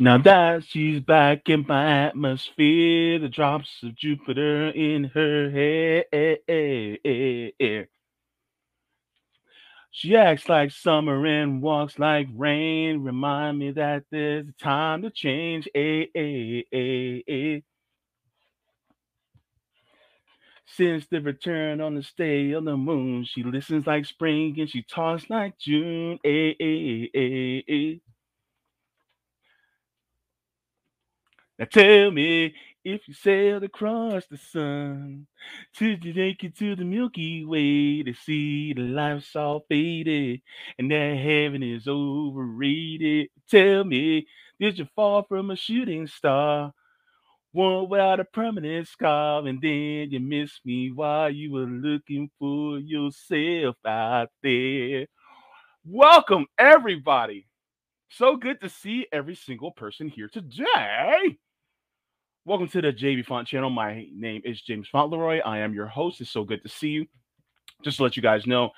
Now that she's back in my atmosphere, the drops of Jupiter in her hair. She acts like summer and walks like rain. Remind me that there's time to change. Since the return on the stay on the moon, she listens like spring and she talks like June. Eh, eh, eh, eh. Now tell me if you sailed across the sun, you take it to the Milky Way to see the life's all faded and that heaven is overrated? Tell me, did you fall from a shooting star? One without a permanent scar, and then you missed me while you were looking for yourself out there. Welcome, everybody. So good to see every single person here today. Welcome to the Jaybefaunt channel. My name is James Fauntleroy. I am your host. It's so good to see you. Just to let you guys know,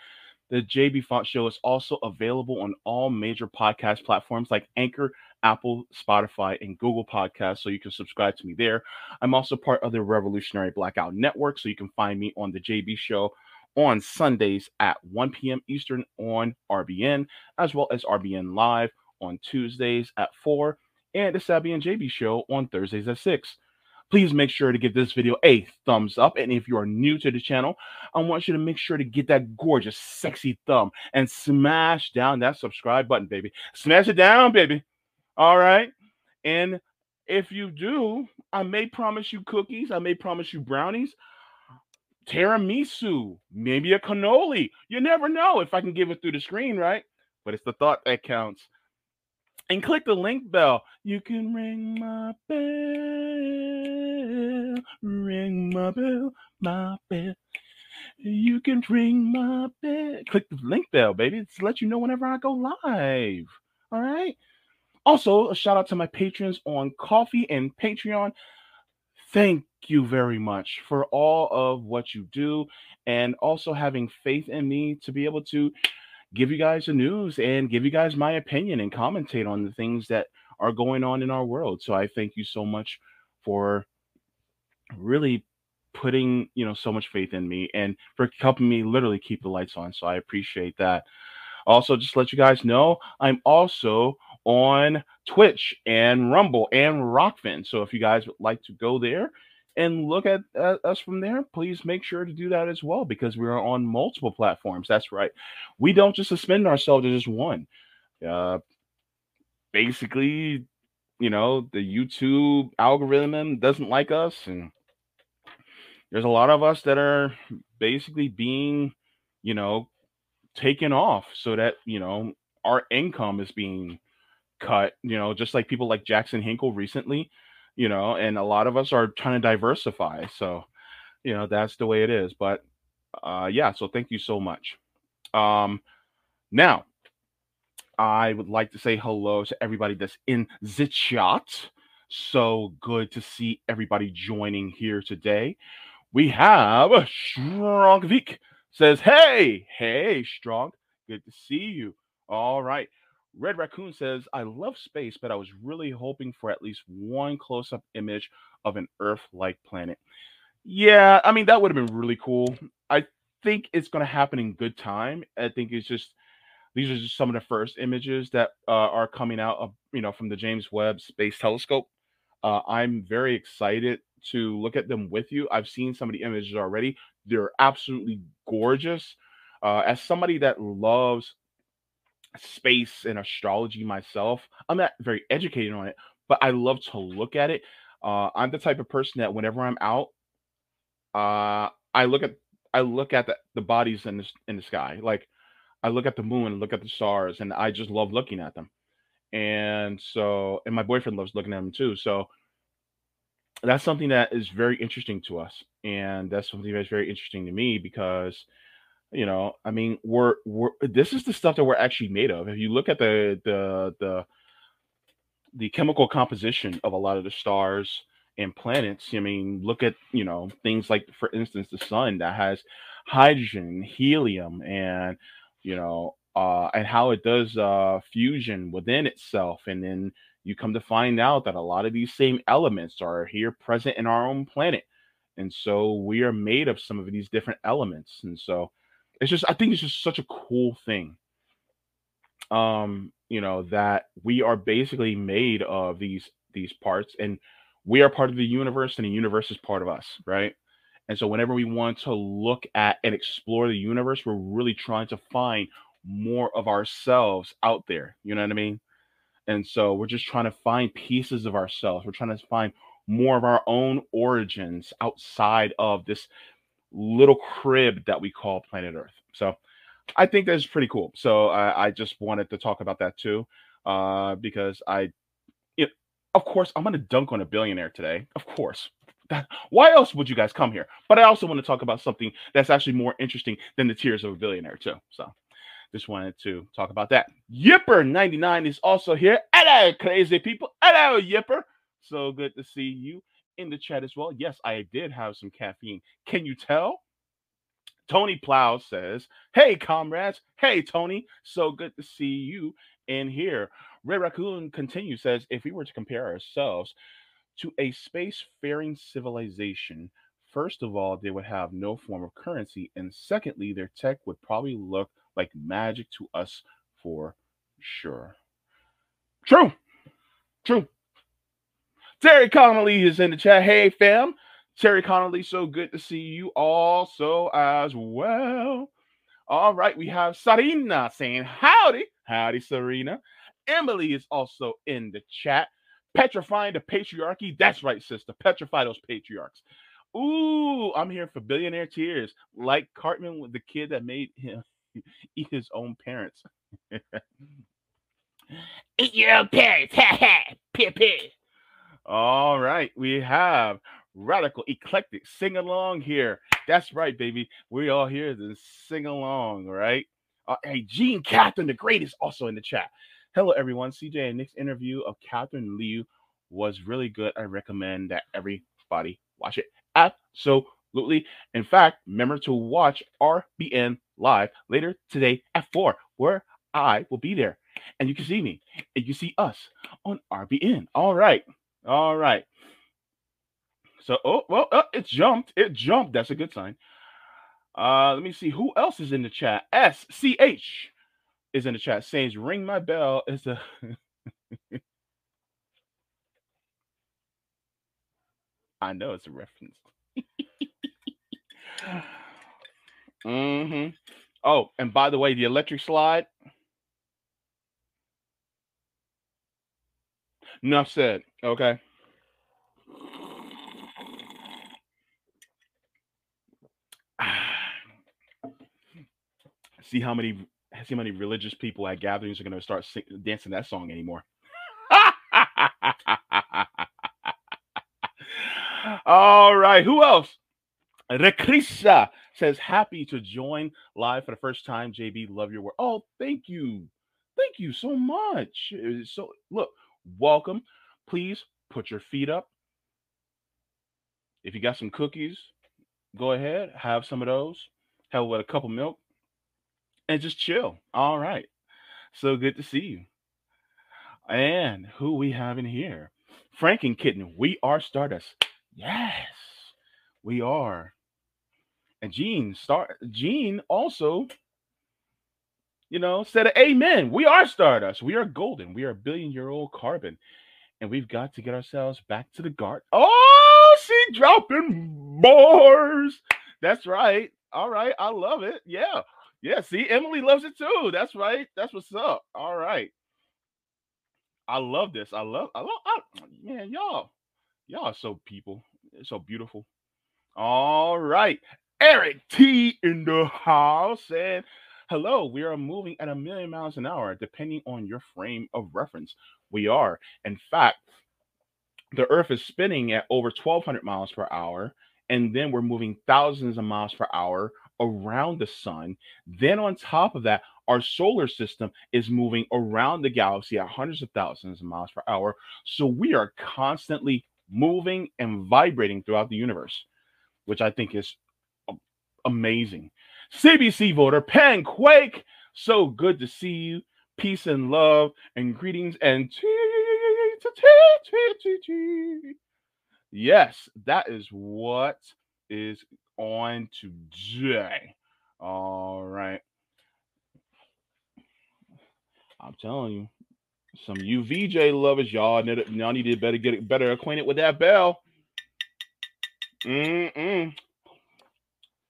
the Jaybefaunt Show is also available on all major podcast platforms like Anchor, Apple, Spotify, and Google Podcasts. So you can subscribe to me there. I'm also part of the Revolutionary Blackout Network. So you can find me on the JB Show on Sundays at 1 p.m. Eastern on RBN, as well as RBN Live on Tuesdays at 4 and the Sabby and JB show on Thursdays at 6. Please make sure to give this video a thumbs up. And if you are new to the channel, I want you to make sure to get that gorgeous, sexy thumb and smash down that subscribe button, baby. Smash it down, baby. All right. And if you do, I may promise you cookies, I may promise you brownies, tiramisu, maybe a cannoli. You never know if I can give it through the screen, right? But it's the thought that counts and click the link bell. You can ring my bell, ring my bell, my bell. You can ring my bell. Click the link bell, baby, to let you know whenever I go live. All right. Also, a shout out to my patrons on Ko-fi and Patreon. Thank you very much for all of what you do and also having faith in me to be able to give you guys the news and give you guys my opinion and commentate on the things that are going on in our world. So I thank you so much for really putting you know so much faith in me and for helping me literally keep the lights on. So i appreciate that. Also just let you guys know i'm also on twitch and rumble and rokfin so if you guys would like to go there and look at us from there, please make sure to do that as well because we are on multiple platforms. That's right. We don't just suspend ourselves to just one. Uh, basically, you know, the YouTube algorithm doesn't like us, and there's a lot of us that are basically being, you know, taken off so that you know our income is being cut. You know, just like people like Jackson Hinkle recently you know, and a lot of us are trying to diversify. So, you know, that's the way it is. But uh yeah, so thank you so much. Um now I would like to say hello to everybody that's in the chat. So good to see everybody joining here today. We have Strong Vic says, Hey, hey, Strong, good to see you. All right. Red Raccoon says, I love space, but I was really hoping for at least one close up image of an Earth like planet. Yeah, I mean, that would have been really cool. I think it's going to happen in good time. I think it's just, these are just some of the first images that uh, are coming out of, you know, from the James Webb Space Telescope. Uh, I'm very excited to look at them with you. I've seen some of the images already. They're absolutely gorgeous. Uh, as somebody that loves space and astrology myself. I'm not very educated on it, but I love to look at it. Uh, I'm the type of person that whenever I'm out, uh, I look at I look at the, the bodies in the in the sky. Like I look at the moon and look at the stars, and I just love looking at them. And so, and my boyfriend loves looking at them too. So that's something that is very interesting to us, and that's something that's very interesting to me because you know, I mean, we're we're this is the stuff that we're actually made of. If you look at the the the the chemical composition of a lot of the stars and planets, I mean, look at, you know, things like for instance the sun that has hydrogen, helium and you know, uh, and how it does uh, fusion within itself. And then you come to find out that a lot of these same elements are here present in our own planet. And so we are made of some of these different elements. And so it's just, I think it's just such a cool thing. Um, you know, that we are basically made of these these parts and we are part of the universe and the universe is part of us, right? And so whenever we want to look at and explore the universe, we're really trying to find more of ourselves out there. You know what I mean? And so we're just trying to find pieces of ourselves. We're trying to find more of our own origins outside of this little crib that we call planet Earth. So I think that's pretty cool. So I, I just wanted to talk about that too, uh, because I, of course, I'm going to dunk on a billionaire today. Of course. That, why else would you guys come here? But I also want to talk about something that's actually more interesting than the tears of a billionaire too. So just wanted to talk about that. Yipper99 is also here. Hello, crazy people. Hello, Yipper. So good to see you in the chat as well. Yes, I did have some caffeine. Can you tell? Tony Plow says, Hey, comrades. Hey, Tony. So good to see you in here. Red Raccoon continues, says, If we were to compare ourselves to a space-faring civilization, first of all, they would have no form of currency. And secondly, their tech would probably look like magic to us for sure. True. True. Terry Connolly is in the chat. Hey, fam. Terry Connolly, so good to see you also as well. All right, we have Sarina saying howdy. Howdy, Serena. Emily is also in the chat. Petrifying the patriarchy. That's right, sister. Petrify those patriarchs. Ooh, I'm here for billionaire tears, like Cartman with the kid that made him eat his own parents. eat your own parents. Ha ha. Pee pee. All right, we have radical eclectic sing along here. That's right, baby. We all here to sing along, right? Uh, hey, Gene Catherine the Great is also in the chat. Hello, everyone. CJ and Nick's interview of Catherine Liu was really good. I recommend that everybody watch it. Absolutely. In fact, remember to watch RBN live later today at 4, where I will be there. And you can see me and you see us on RBN. All right. All right. So, oh, well, uh, it jumped. It jumped. That's a good sign. Uh, let me see who else is in the chat. SCH is in the chat saying, Ring my bell is a. I know it's a reference. mm-hmm. Oh, and by the way, the electric slide. Enough said. Okay. see how many see how many religious people at gatherings are going to start sing, dancing that song anymore. All right, who else? Rekrisa says, happy to join live for the first time. JB, love your work. Oh, thank you. Thank you so much. So, look, welcome. Please put your feet up. If you got some cookies, go ahead, have some of those. Have with a cup of milk and just chill. All right. So good to see you. And who we have in here? Franken Kitten. We are Stardust. Yes, we are. And Gene start Gene also, you know, said amen. We are Stardust. We are golden. We are billion year old carbon. And we've got to get ourselves back to the guard. Oh, she dropping bars. That's right. All right. I love it. Yeah. Yeah. See, Emily loves it too. That's right. That's what's up. All right. I love this. I love, I love, I, man, y'all, y'all are so people. so beautiful. All right. Eric T in the house and hello. We are moving at a million miles an hour, depending on your frame of reference. We are. In fact, the Earth is spinning at over 1200 miles per hour, and then we're moving thousands of miles per hour around the sun. Then, on top of that, our solar system is moving around the galaxy at hundreds of thousands of miles per hour. So, we are constantly moving and vibrating throughout the universe, which I think is amazing. CBC voter Pan Quake. So good to see you. Peace and love and greetings and Yes, that is what is on today. All right. I'm telling you, some UVJ lovers, y'all need, y'all need to better get better acquainted with that bell. Mm-mm.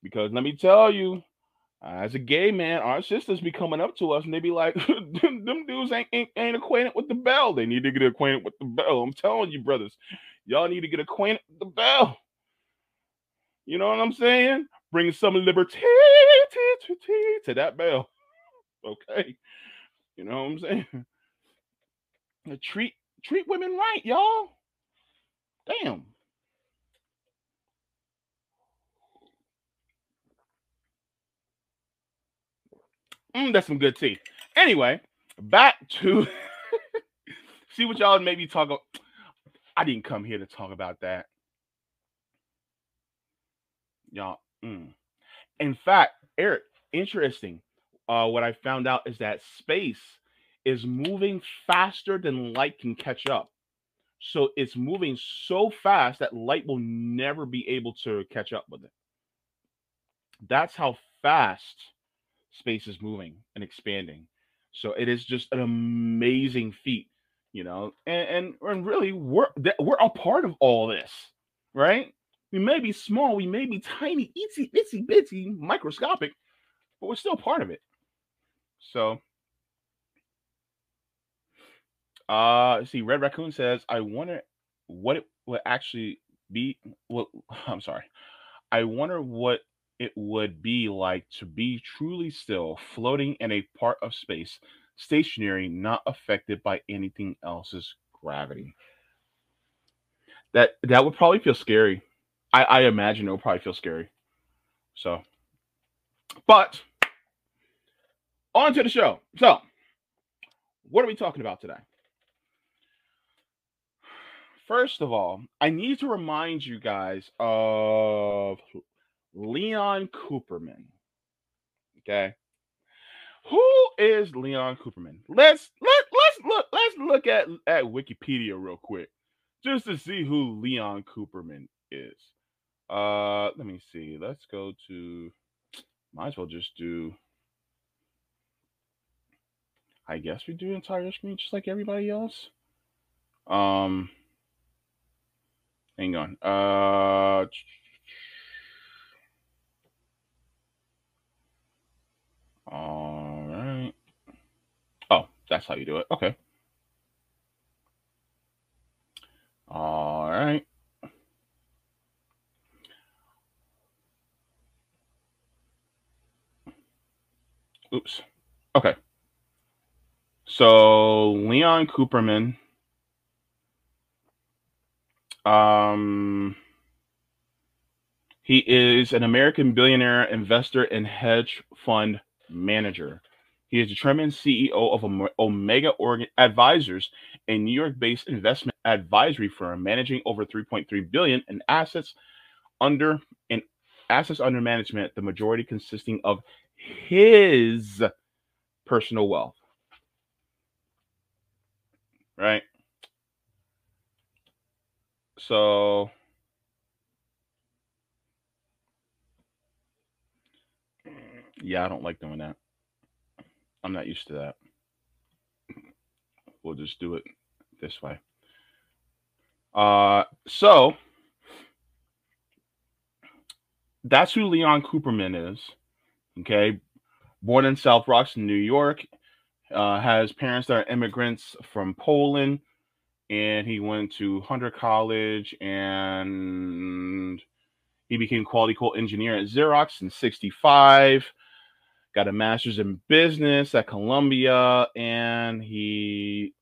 Because let me tell you, Uh, as a gay man, our sisters be coming up to us and they be like, them, them dudes ain't, ain't, ain't acquainted with the bell. They need to get acquainted with the bell. I'm telling you, brothers, y'all need to get acquainted with the bell. You know what I'm saying? Bring some liberty to that bell. Okay. You know what I'm saying? Treat treat women right, y'all. Damn. Mm, that's some good tea. Anyway, back to see what y'all maybe talk about. I didn't come here to talk about that. Y'all. Mm. In fact, Eric, interesting. Uh, what I found out is that space is moving faster than light can catch up. So it's moving so fast that light will never be able to catch up with it. That's how fast space is moving and expanding. So it is just an amazing feat, you know. And and, and really, we're we're a part of all this, right? We may be small, we may be tiny, itsy itsy bitsy, microscopic, but we're still part of it. So, uh, see, Red Raccoon says, "I wonder what it would actually be." Well, I'm sorry. I wonder what it would be like to be truly still, floating in a part of space, stationary, not affected by anything else's gravity. That that would probably feel scary. I, I imagine it would probably feel scary. So, but on to the show. So, what are we talking about today? First of all, I need to remind you guys of Leon Cooperman. Okay. Who is Leon Cooperman? Let's let let's look let's look at at Wikipedia real quick just to see who Leon Cooperman is. Uh let me see. Let's go to might as well just do I guess we do entire screen just like everybody else. Um hang on. Uh All right. Oh, that's how you do it. Okay. All right. Oops. Okay. So Leon Cooperman. Um, he is an American billionaire investor and hedge fund manager. He is the chairman and CEO of Omega Organ Advisors, a New York-based investment advisory firm managing over 3.3 billion in assets under in assets under management, the majority consisting of his personal wealth. Right? So Yeah, I don't like doing that. I'm not used to that. We'll just do it this way. Uh, so that's who Leon Cooperman is. Okay, born in South Bronx, New York, uh, has parents that are immigrants from Poland, and he went to Hunter College and he became quality control engineer at Xerox in '65 got a master's in business at Columbia, and he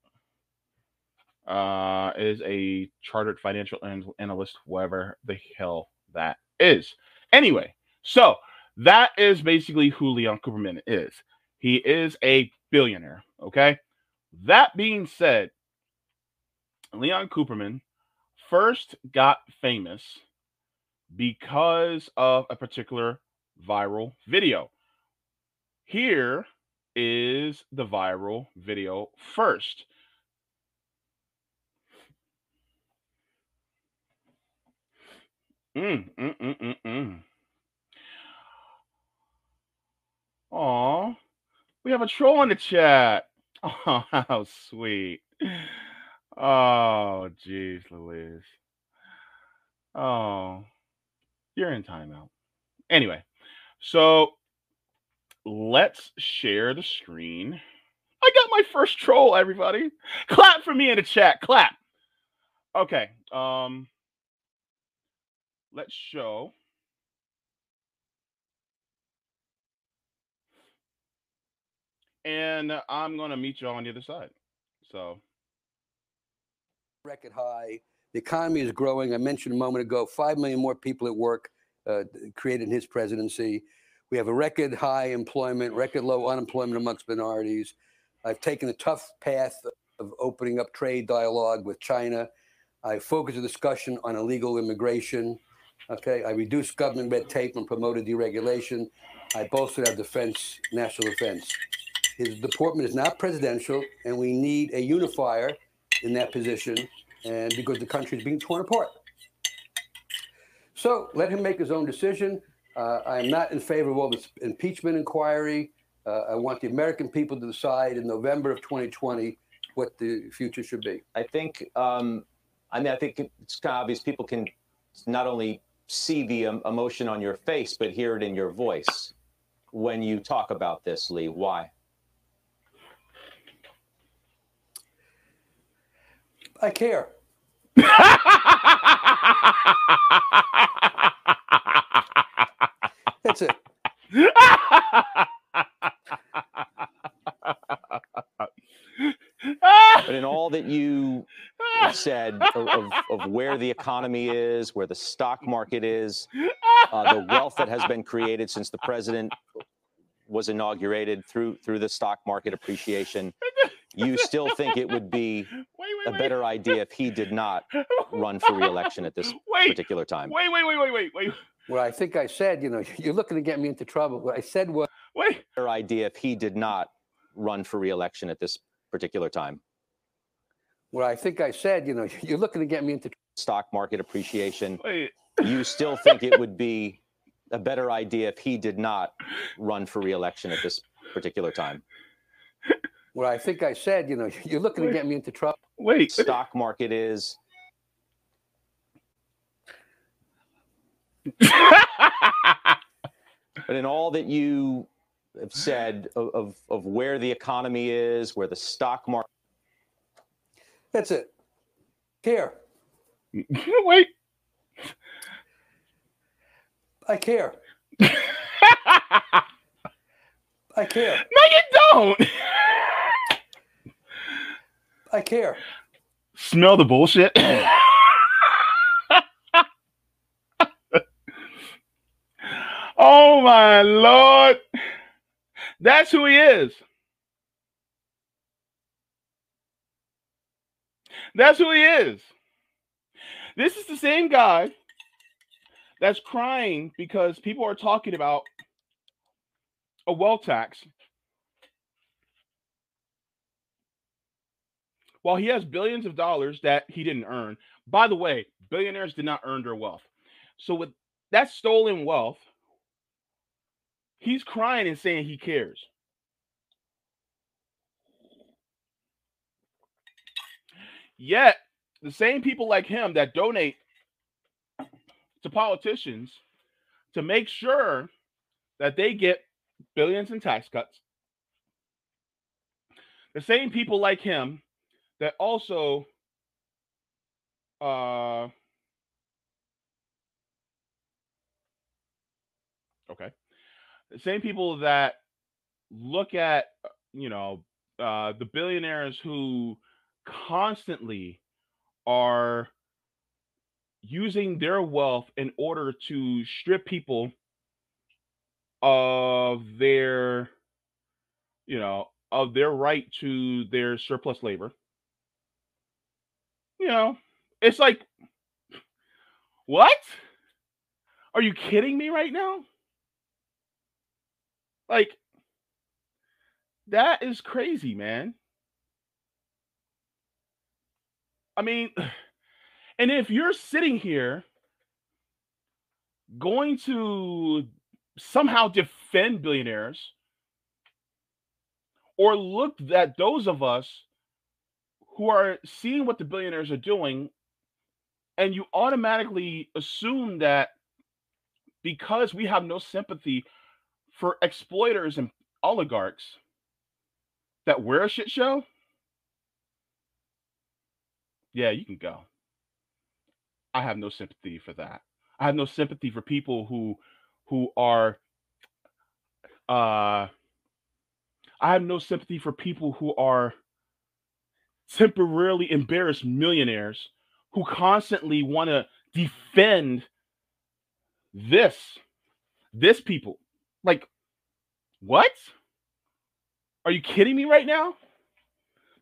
uh, is a chartered financial analyst, whatever the hell that is. Anyway, so that is basically who Leon Cooperman is. He is a billionaire. Okay. That being said, Leon Cooperman first got famous because of a particular viral video. Here is the viral video first. Mm, mm, mm, mm, mm. Aw, we have a troll in the chat. Oh, how sweet. Oh, jeez, Louise. Oh, you're in timeout. Anyway, so let's share the screen. I got my first troll, everybody. Clap for me in the chat. Clap. Okay. Um, let's show. And I'm gonna meet y'all on the other side. So record high. The economy is growing. I mentioned a moment ago, 5 million more people at work uh, created in his presidency. We have a record high employment, record low unemployment amongst minorities. I've taken a tough path of opening up trade dialogue with China. I focused the discussion on illegal immigration. Okay, I reduced government red tape and promoted deregulation. I bolstered our defense, national defense. His deportment is not presidential, and we need a unifier in that position, and because the country is being torn apart. So let him make his own decision. Uh, I am not in favor of all this impeachment inquiry. Uh, I want the American people to decide in November of 2020 what the future should be. I think, um, I mean, I think it's kind of obvious people can not only see the um, emotion on your face, but hear it in your voice when you talk about this, Lee. Why? I care. That's it. but in all that you said of, of, where the economy is, where the stock market is, uh, the wealth that has been created since the president was inaugurated through through the stock market appreciation, you still think it would be wait, wait, a better idea if he did not run for reelection at this wait, particular time. Wait, wait, wait, wait, wait, wait. Well, I think I said, you know, you're looking to get me into trouble. What I said was, wait, better idea if he did not run for reelection at this particular time. Well, I think I said, you know, you're looking to get me into stock market appreciation. Wait. You still think it would be a better idea if he did not run for reelection at this particular time. Well, I think I said, you know, you're looking Wait. to get me into trouble. Wait, stock market is. But in all that you have said of, of, of where the economy is, where the stock market. That's it. Care. Wait. I care. I care. No, you don't. I care. Smell the bullshit. oh my lord. That's who he is. That's who he is. This is the same guy that's crying because people are talking about a wealth tax while he has billions of dollars that he didn't earn. By the way, billionaires did not earn their wealth. So with that stolen wealth, he's crying and saying he cares. Yet, the same people like him that donate to politicians to make sure that they get billions in tax cuts, the same people like him that also uh okay the same people that look at uh, you know uh the billionaires who constantly are using their wealth in order to strip people of their you know of their right to their surplus labor you know, it's like, what? Are you kidding me right now? Like, That is crazy, man. I mean, and if you're sitting here going to somehow defend billionaires or look at those of us who are seeing what the billionaires are doing and you automatically assume that because we have no sympathy for exploiters and oligarchs that we're a shit show? Yeah you can go. I have no sympathy for that. I have no sympathy for people who who are uh I have no sympathy for people who are temporarily embarrassed millionaires who constantly want to defend this this people. Like what? Are you kidding me right now?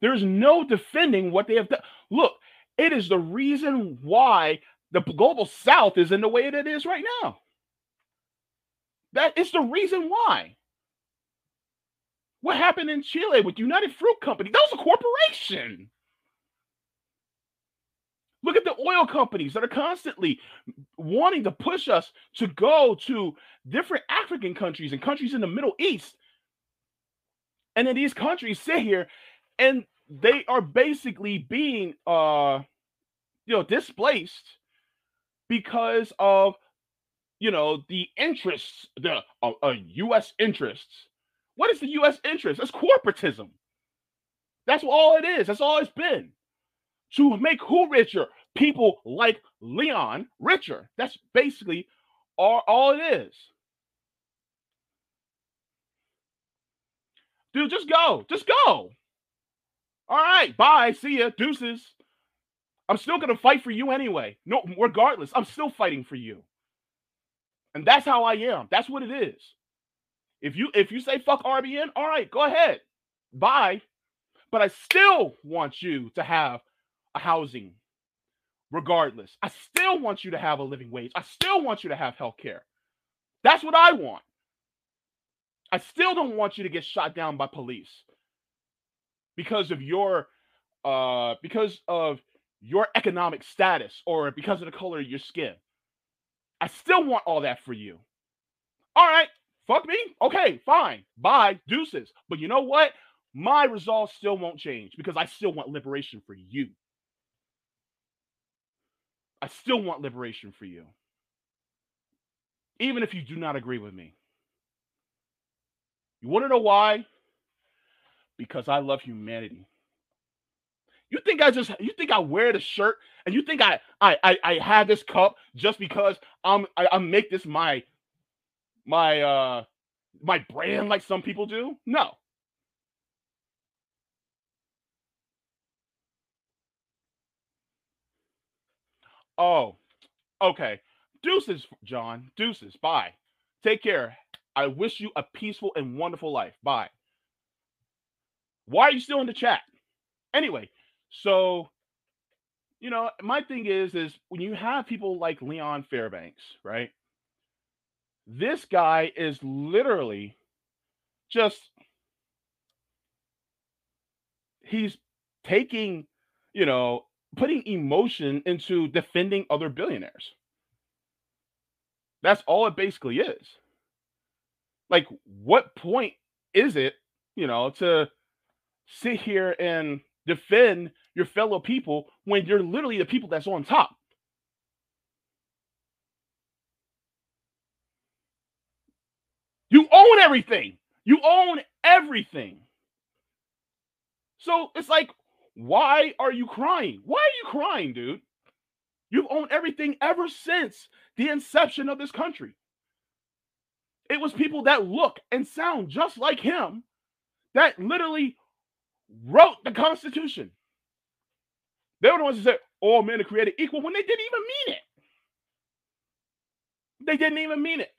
There's no defending what they have done. Look, it is the reason why the global south is in the way that it is right now. That is the reason why. What happened in Chile with United Fruit Company? That was a corporation. Look at the oil companies that are constantly wanting to push us to go to different African countries and countries in the Middle East. And then these countries sit here and they are basically being uh you know displaced because of you know the interests the uh, uh, US interests what is the U.S. interest? It's corporatism. That's all it is. That's all it's been. To make who richer? People like Leon richer. That's basically all, all it is. Dude, just go. Just go. All right. Bye. See ya. Deuces. I'm still going to fight for you anyway. No, regardless, I'm still fighting for you. And that's how I am. That's what it is. If you if you say fuck RBN, all right, go ahead. Bye. But I still want you to have housing regardless. I still want you to have a living wage. I still want you to have health care. That's what I want. I still don't want you to get shot down by police because of your uh because of your economic status or because of the color of your skin. I still want all that for you. All right, Fuck me? Okay, fine. Bye. Deuces. But you know what? My resolve still won't change because I still want liberation for you. I still want liberation for you. Even if you do not agree with me. You want to know why? Because I love humanity. You think I just you think I wear the shirt and you think I I I, I have this cup just because I'm I, I make this my my uh my brand like some people do? No. Oh, okay. Deuces, John. Deuces. Bye. Take care. I wish you a peaceful and wonderful life. Bye. Why are you still in the chat? Anyway, so you know, my thing is is when you have people like Leon Fairbanks, right? This guy is literally just he's taking, you know, putting emotion into defending other billionaires. That's all it basically is. Like, what point is it, you know, to sit here and defend your fellow people when you're literally the people that's on top? You own everything. You own everything. So it's like, why are you crying? Why are you crying, dude? You've owned everything ever since the inception of this country. It was people that look and sound just like him that literally wrote the Constitution. They were the ones who said all men are created equal when they didn't even mean it. They didn't even mean it.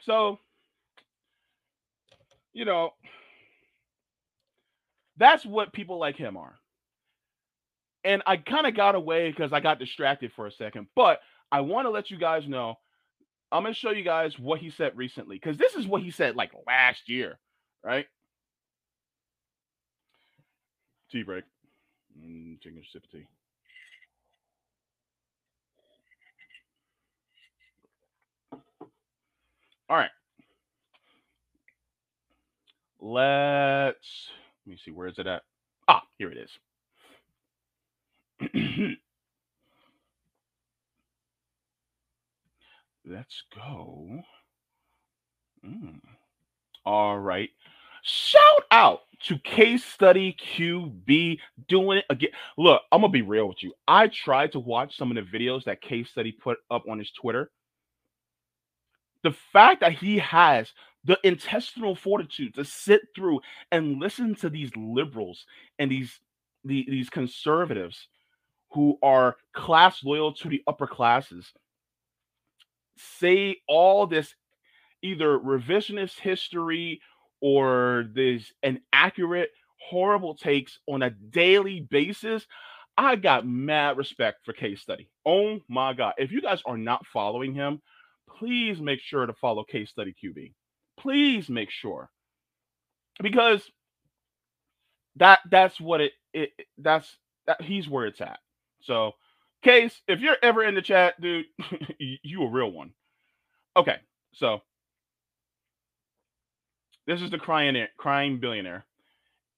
So, you know, that's what people like him are. And I kind of got away because I got distracted for a second, but I want to let you guys know I'm gonna show you guys what he said recently because this is what he said like last year, right? Tea break. Mm, taking a sip of tea. All right. Let's let me see where is it at? Ah, here it is. Let's go. Mm. All right. Shout out to Case Study QB doing it again. Look, I'm gonna be real with you. I tried to watch some of the videos that Case Study put up on his Twitter. The fact that he has the intestinal fortitude to sit through and listen to these liberals and these the, these conservatives who are class loyal to the upper classes say all this either revisionist history or this inaccurate, horrible takes on a daily basis, I got mad respect for Case Study. Oh my God. If you guys are not following him, please make sure to follow Case Study QB. Please make sure. Because that that's what it, it that's that he's where it's at. So Case, if you're ever in the chat, dude, you a real one. Okay, so this is the crying crying billionaire,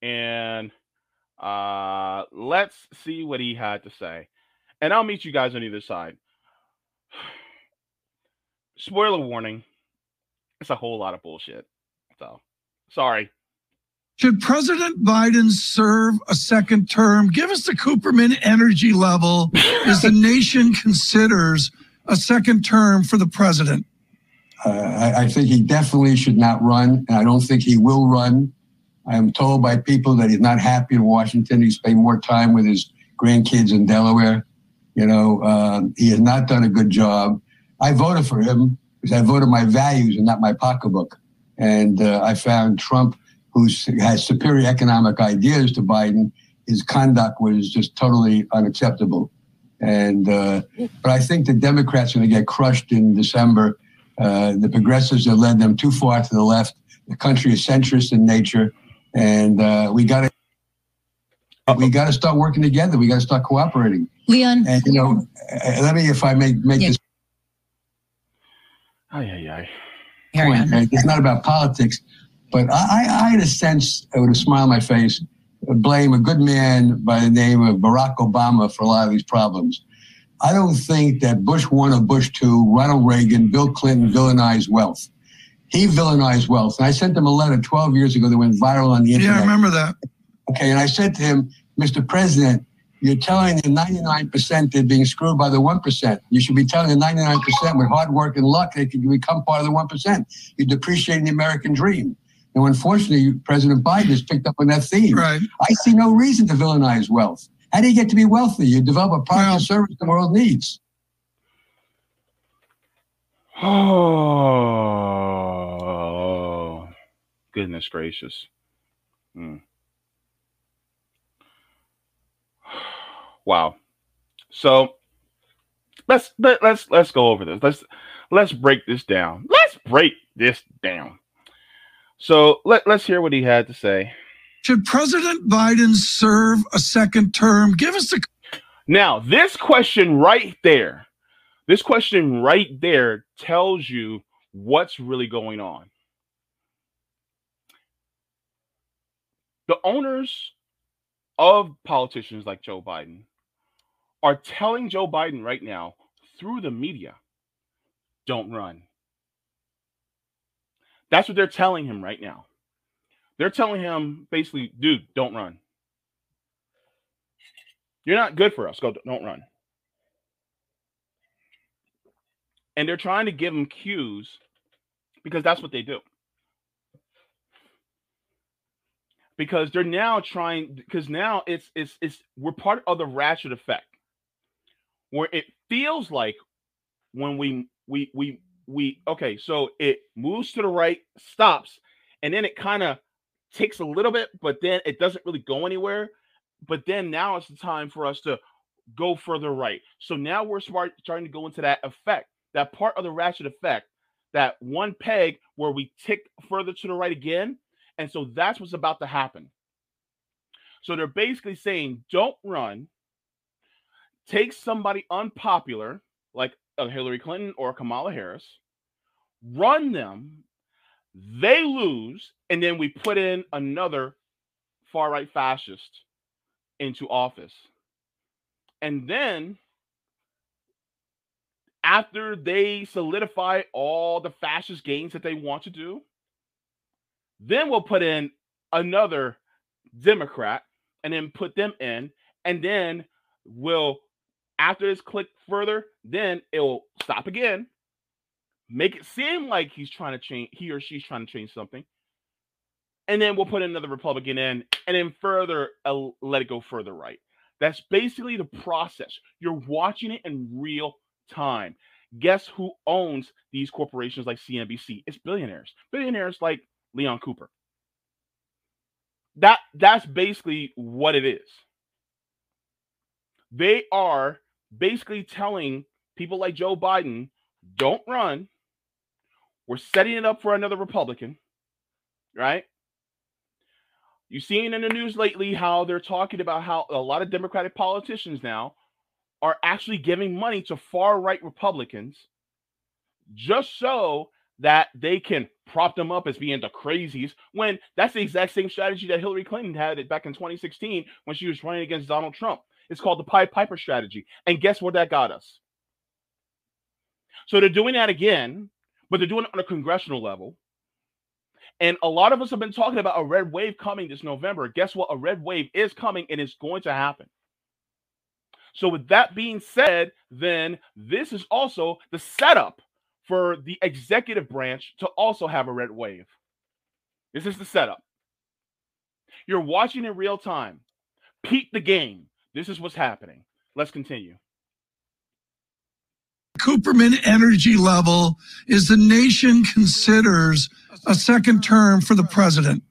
and uh, let's see what he had to say, and I'll meet you guys on either side. Spoiler warning: it's a whole lot of bullshit. So, sorry. Should President Biden serve a second term? Give us the Cooperman energy level as the nation considers a second term for the president. Uh, I, I, think he definitely should not run, and I don't think he will run. I am told by people that he's not happy in Washington. He's spending more time with his grandkids in Delaware. You know, uh, he has not done a good job. I voted for him because I voted my values and not my pocketbook. And uh, I found Trump who has superior economic ideas to Biden, his conduct was just totally unacceptable. And uh, but I think the Democrats are going to get crushed in December. Uh, the progressives have led them too far to the left. The country is centrist in nature, and uh, we got to we got to start working together. We got to start cooperating. Leon, and you know, uh, let me, if I may make yeah. this. Ay, ay, ay. Point, it's not about politics. But I, I had a sense, with a smile on my face, blame a good man by the name of Barack Obama for a lot of these problems. I don't think that Bush 1 or Bush 2, Ronald Reagan, Bill Clinton villainized wealth. He villainized wealth. And I sent him a letter 12 years ago that went viral on the internet. Yeah, I remember that. Okay, and I said to him, Mr. President, you're telling the 99% they're being screwed by the 1%. You should be telling the 99% with hard work and luck they can become part of the 1%. You're depreciating the American dream. Now, unfortunately, President Biden has picked up on that theme. Right. I see no reason to villainize wealth. How do you get to be wealthy? You develop a product well, or service the world needs. Oh, goodness gracious. Hmm. Wow. So let's let, let's let's go over this. Let's let's break this down. Let's break this down. So let, let's hear what he had to say. Should President Biden serve a second term? Give us the. Now, this question right there, this question right there tells you what's really going on. The owners of politicians like Joe Biden are telling Joe Biden right now through the media don't run. That's what they're telling him right now. They're telling him basically, dude, don't run. You're not good for us. Go, don't run. And they're trying to give him cues because that's what they do. Because they're now trying because now it's it's it's we're part of the ratchet effect where it feels like when we we we we okay, so it moves to the right, stops, and then it kind of takes a little bit, but then it doesn't really go anywhere. But then now it's the time for us to go further right. So now we're smart, starting to go into that effect that part of the ratchet effect, that one peg where we tick further to the right again. And so that's what's about to happen. So they're basically saying, don't run, take somebody unpopular like a Hillary Clinton or Kamala Harris, run them, they lose, and then we put in another far right fascist into office. And then after they solidify all the fascist gains that they want to do, then we'll put in another Democrat and then put them in. And then we'll, after this click further, then it will stop again, make it seem like he's trying to change, he or she's trying to change something. And then we'll put another Republican in and then further uh, let it go further right. That's basically the process. You're watching it in real time. Guess who owns these corporations like CNBC? It's billionaires. Billionaires like Leon Cooper. That that's basically what it is. They are basically telling people like Joe Biden, don't run. We're setting it up for another Republican, right? You've seen in the news lately how they're talking about how a lot of Democratic politicians now are actually giving money to far right Republicans just so that they can prop them up as being the crazies when that's the exact same strategy that Hillary Clinton had back in 2016 when she was running against Donald Trump. It's called the Pied Piper strategy. And guess where that got us? So they're doing that again, but they're doing it on a congressional level. And a lot of us have been talking about a red wave coming this November. Guess what? A red wave is coming and it's going to happen. So, with that being said, then this is also the setup for the executive branch to also have a red wave. This is the setup. You're watching in real time. Peep the game. This is what's happening. Let's continue. Cooperman energy level is the nation considers a second term for the president.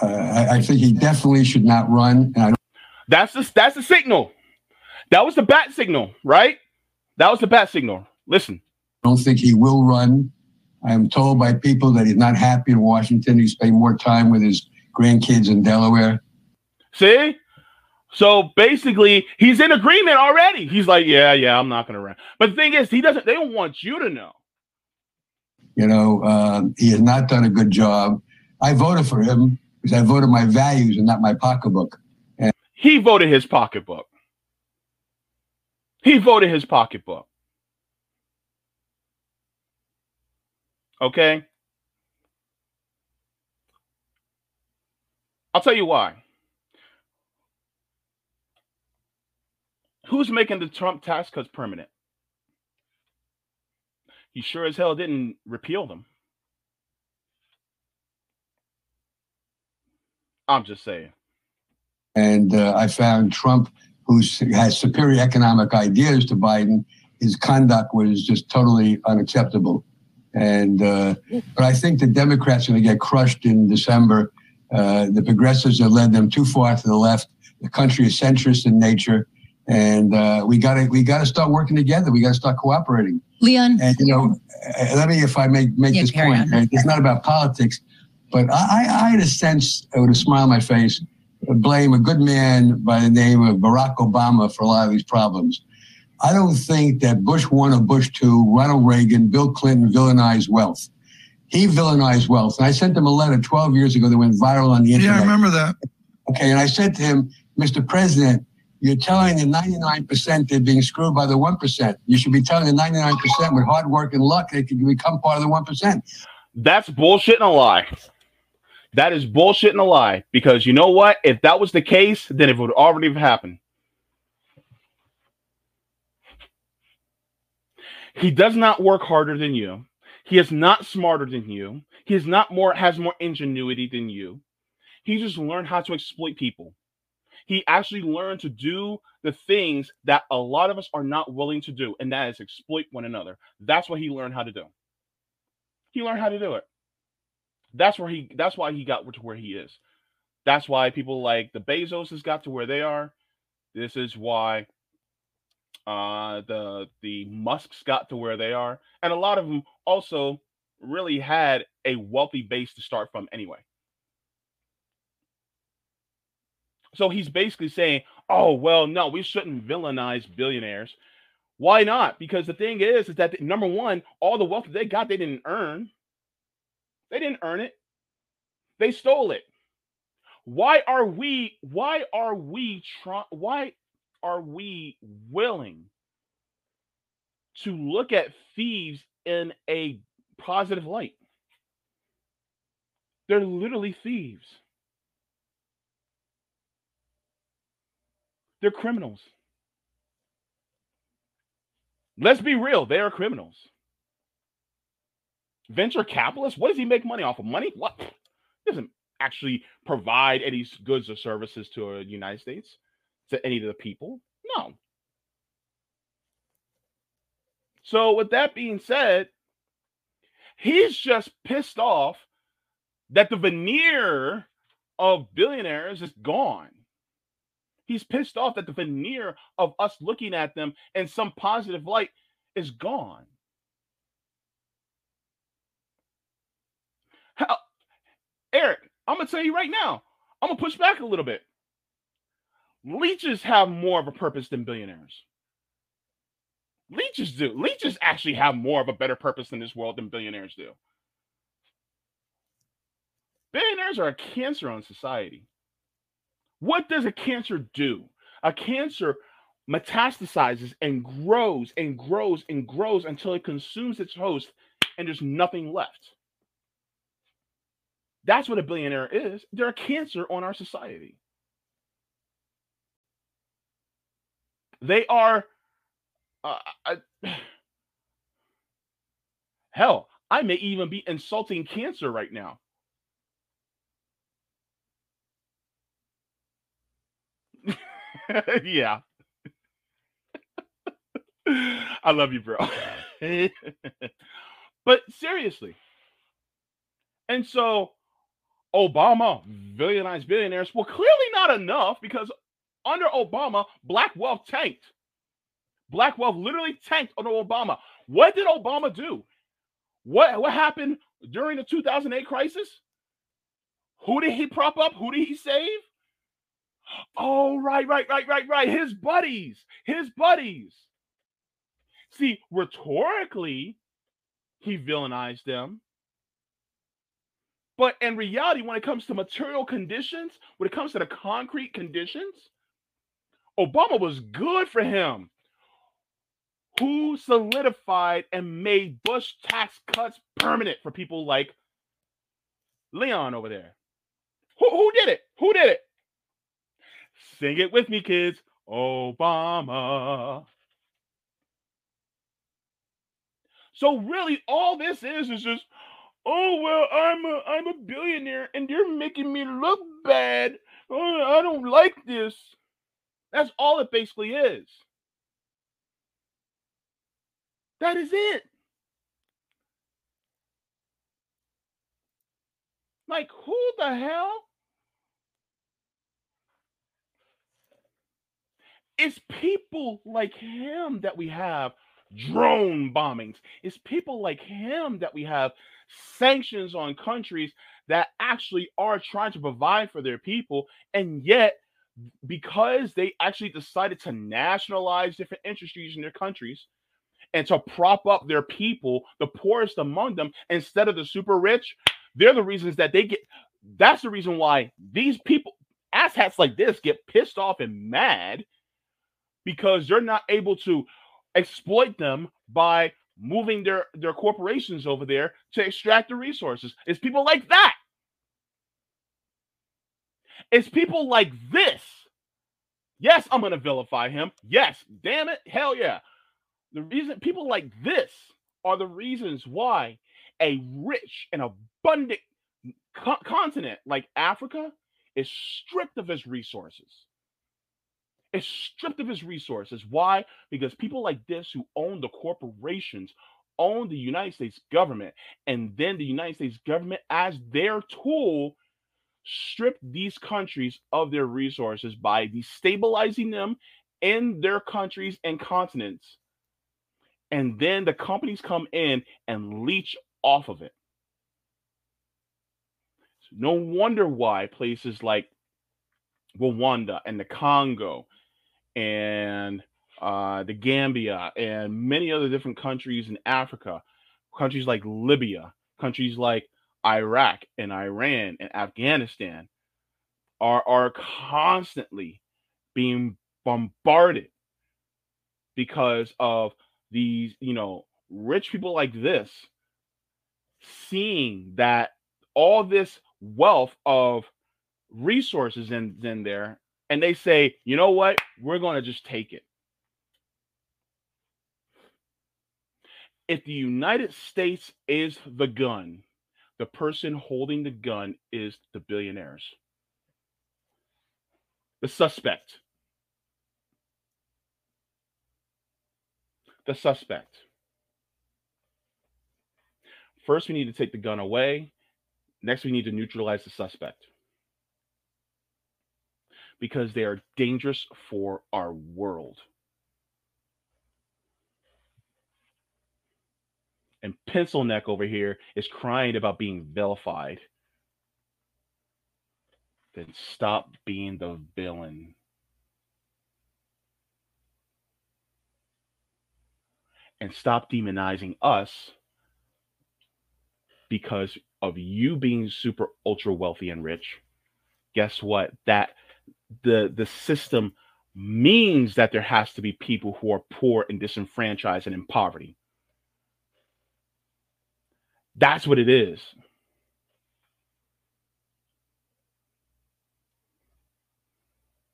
Uh, I, I, think he definitely should not run. that's the that's the signal. That was the bat signal, right? That was the bat signal. Listen. I don't think he will run. I'm told by people that he's not happy in Washington. He's spending more time with his grandkids in Delaware. See? So basically, he's in agreement already. He's like, yeah, yeah, I'm not going to run. But the thing is, he doesn't. They don't want you to know. You know, uh, he has not done a good job. I voted for him because I voted my values and not my pocketbook. And he voted his pocketbook. He voted his pocketbook. Okay. I'll tell you why. Who's making the Trump tax cuts permanent? He sure as hell didn't repeal them. I'm just saying. And uh, I found Trump who has superior economic ideas to Biden, his conduct was just totally unacceptable. And uh, but I think the Democrats are going to get crushed in December. Uh, the progressives have led them too far to the left. The country is centrist in nature, and uh, we got to we got to start working together. We got to start cooperating. Leon, and you know, uh, let me if I make make yeah, this point. Right? It's not about politics, but I, I had a sense with a smile on my face blame a good man by the name of Barack Obama for a lot of these problems. I don't think that Bush one or Bush two, Ronald Reagan, Bill Clinton villainized wealth. He villainized wealth. And I sent him a letter 12 years ago that went viral on the internet. Yeah, I remember that. Okay, and I said to him, Mr. President, you're telling the 99% they're being screwed by the 1%. You should be telling the 99% with hard work and luck they can become part of the 1%. That's bullshit and a lie. That is bullshit and a lie. Because you know what? If that was the case, then it would already have happened. He does not work harder than you. He is not smarter than you. He is not more has more ingenuity than you. He just learned how to exploit people. He actually learned to do the things that a lot of us are not willing to do, and that is exploit one another. That's what he learned how to do. He learned how to do it. That's where he. That's why he got to where he is. That's why people like the Bezos has got to where they are. This is why uh, the the Musks got to where they are, and a lot of them also really had a wealthy base to start from anyway. So he's basically saying, "Oh well, no, we shouldn't villainize billionaires." Why not? Because the thing is, is that number one, all the wealth they got, they didn't earn. They didn't earn it. They stole it. Why are we? Why are we trying? Why are we willing to look at thieves in a positive light? They're literally thieves. They're criminals. Let's be real, they are criminals. Venture capitalists, what does he make money off of? Money? What? He doesn't actually provide any goods or services to uh, the United States, to any of the people. No. So, with that being said, he's just pissed off that the veneer of billionaires is gone. He's pissed off that the veneer of us looking at them in some positive light is gone. How, Eric, I'm gonna tell you right now, I'm gonna push back a little bit. Leeches have more of a purpose than billionaires. Leeches do. Leeches actually have more of a better purpose in this world than billionaires do. Billionaires are a cancer on society. What does a cancer do? A cancer metastasizes and grows and grows and grows until it consumes its host and there's nothing left. That's what a billionaire is. They're a cancer on our society. They are, uh, uh, hell, I may even be insulting cancer right now. yeah. I love you, bro. but seriously. And so Obama villainized billionaires. Well, clearly not enough because under Obama, black wealth tanked. Black wealth literally tanked under Obama. What did Obama do? What what happened during the 2008 crisis? Who did he prop up? Who did he save? Oh, right, right, right, right, right. His buddies. His buddies. See, rhetorically, he villainized them. But in reality, when it comes to material conditions, when it comes to the concrete conditions, Obama was good for him. Who solidified and made Bush tax cuts permanent for people like Leon over there? Who, who did it? Who did it? Sing it with me, kids. Obama. So really, all this is is just oh well i'm a i'm a billionaire and you're making me look bad oh, i don't like this that's all it basically is that is it like who the hell it's people like him that we have drone bombings it's people like him that we have sanctions on countries that actually are trying to provide for their people. And yet, because they actually decided to nationalize different industries in their countries and to prop up their people, the poorest among them, instead of the super rich, they're the reasons that they get. That's the reason why these people, asshats like this, get pissed off and mad because they're not able to exploit them by moving their their corporations over there to extract the resources. It's people like that. It's people like this. Yes, I'm going to vilify him. Yes, damn it. Hell yeah. The reason people like this are the reasons why a rich and abundant co- continent like Africa is stripped of its resources is stripped of his resources. Why? Because people like this who own the corporations own the United States government, and then the United States government, as their tool, stripped these countries of their resources by destabilizing them in their countries and continents. And then the companies come in and leech off of it. So no wonder why places like Rwanda and the Congo and uh, the Gambia and many other different countries in Africa, countries like Libya, countries like Iraq and Iran and Afghanistan are, are constantly being bombarded because of these, you know, rich people like this seeing that all this wealth of resources in, in there and they say, you know what, we're going to just take it. If the United States is the gun, the person holding the gun is the billionaires, the suspect. The suspect. First, we need to take the gun away. Next, we need to neutralize the suspect because they are dangerous for our world. And Pencil Neck over here is crying about being vilified. Then stop being the villain. And stop demonizing us because of you being super ultra wealthy and rich. Guess what? That the the system means that there has to be people who are poor and disenfranchised and in poverty. That's what it is.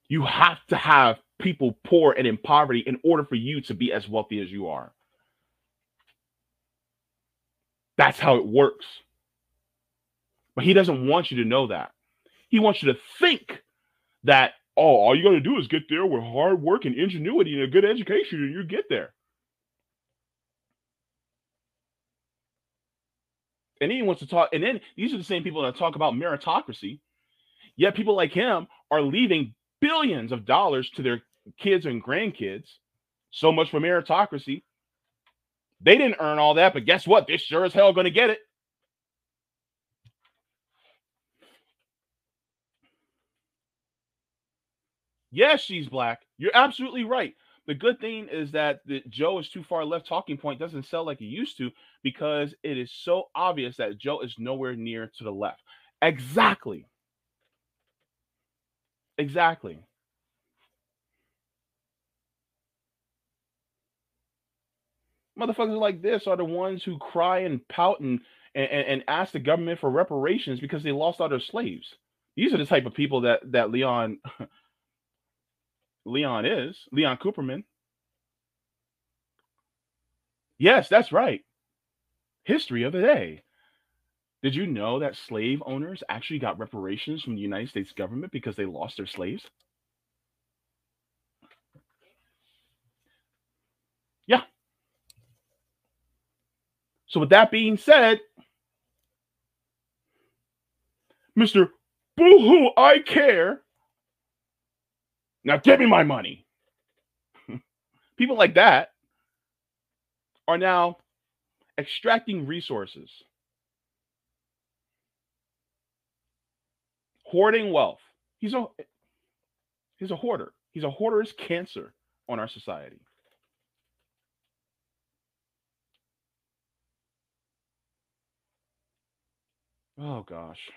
You have to have people poor and in poverty in order for you to be as wealthy as you are. That's how it works. But he doesn't want you to know that. He wants you to think that, oh, all you got to do is get there with hard work and ingenuity and a good education, and you get there. And then he wants to talk, and then these are the same people that talk about meritocracy. Yet people like him are leaving billions of dollars to their kids and grandkids. So much for meritocracy. They didn't earn all that, but guess what? They're sure as hell going to get it. Yes, she's black. You're absolutely right. The good thing is that the Joe is too far left talking point doesn't sell like it used to because it is so obvious that Joe is nowhere near to the left. Exactly. Exactly. Motherfuckers like this are the ones who cry and pout and, and, and ask the government for reparations because they lost all their slaves. These are the type of people that that Leon Leon is, Leon Cooperman. Yes, that's right. History of the day. Did you know that slave owners actually got reparations from the United States government because they lost their slaves? Yeah. So, with that being said, Mr. Boohoo, I care now give me my money. People like that are now extracting resources, hoarding wealth. He's a he's a hoarder. He's a hoarder's cancer on our society. Oh gosh.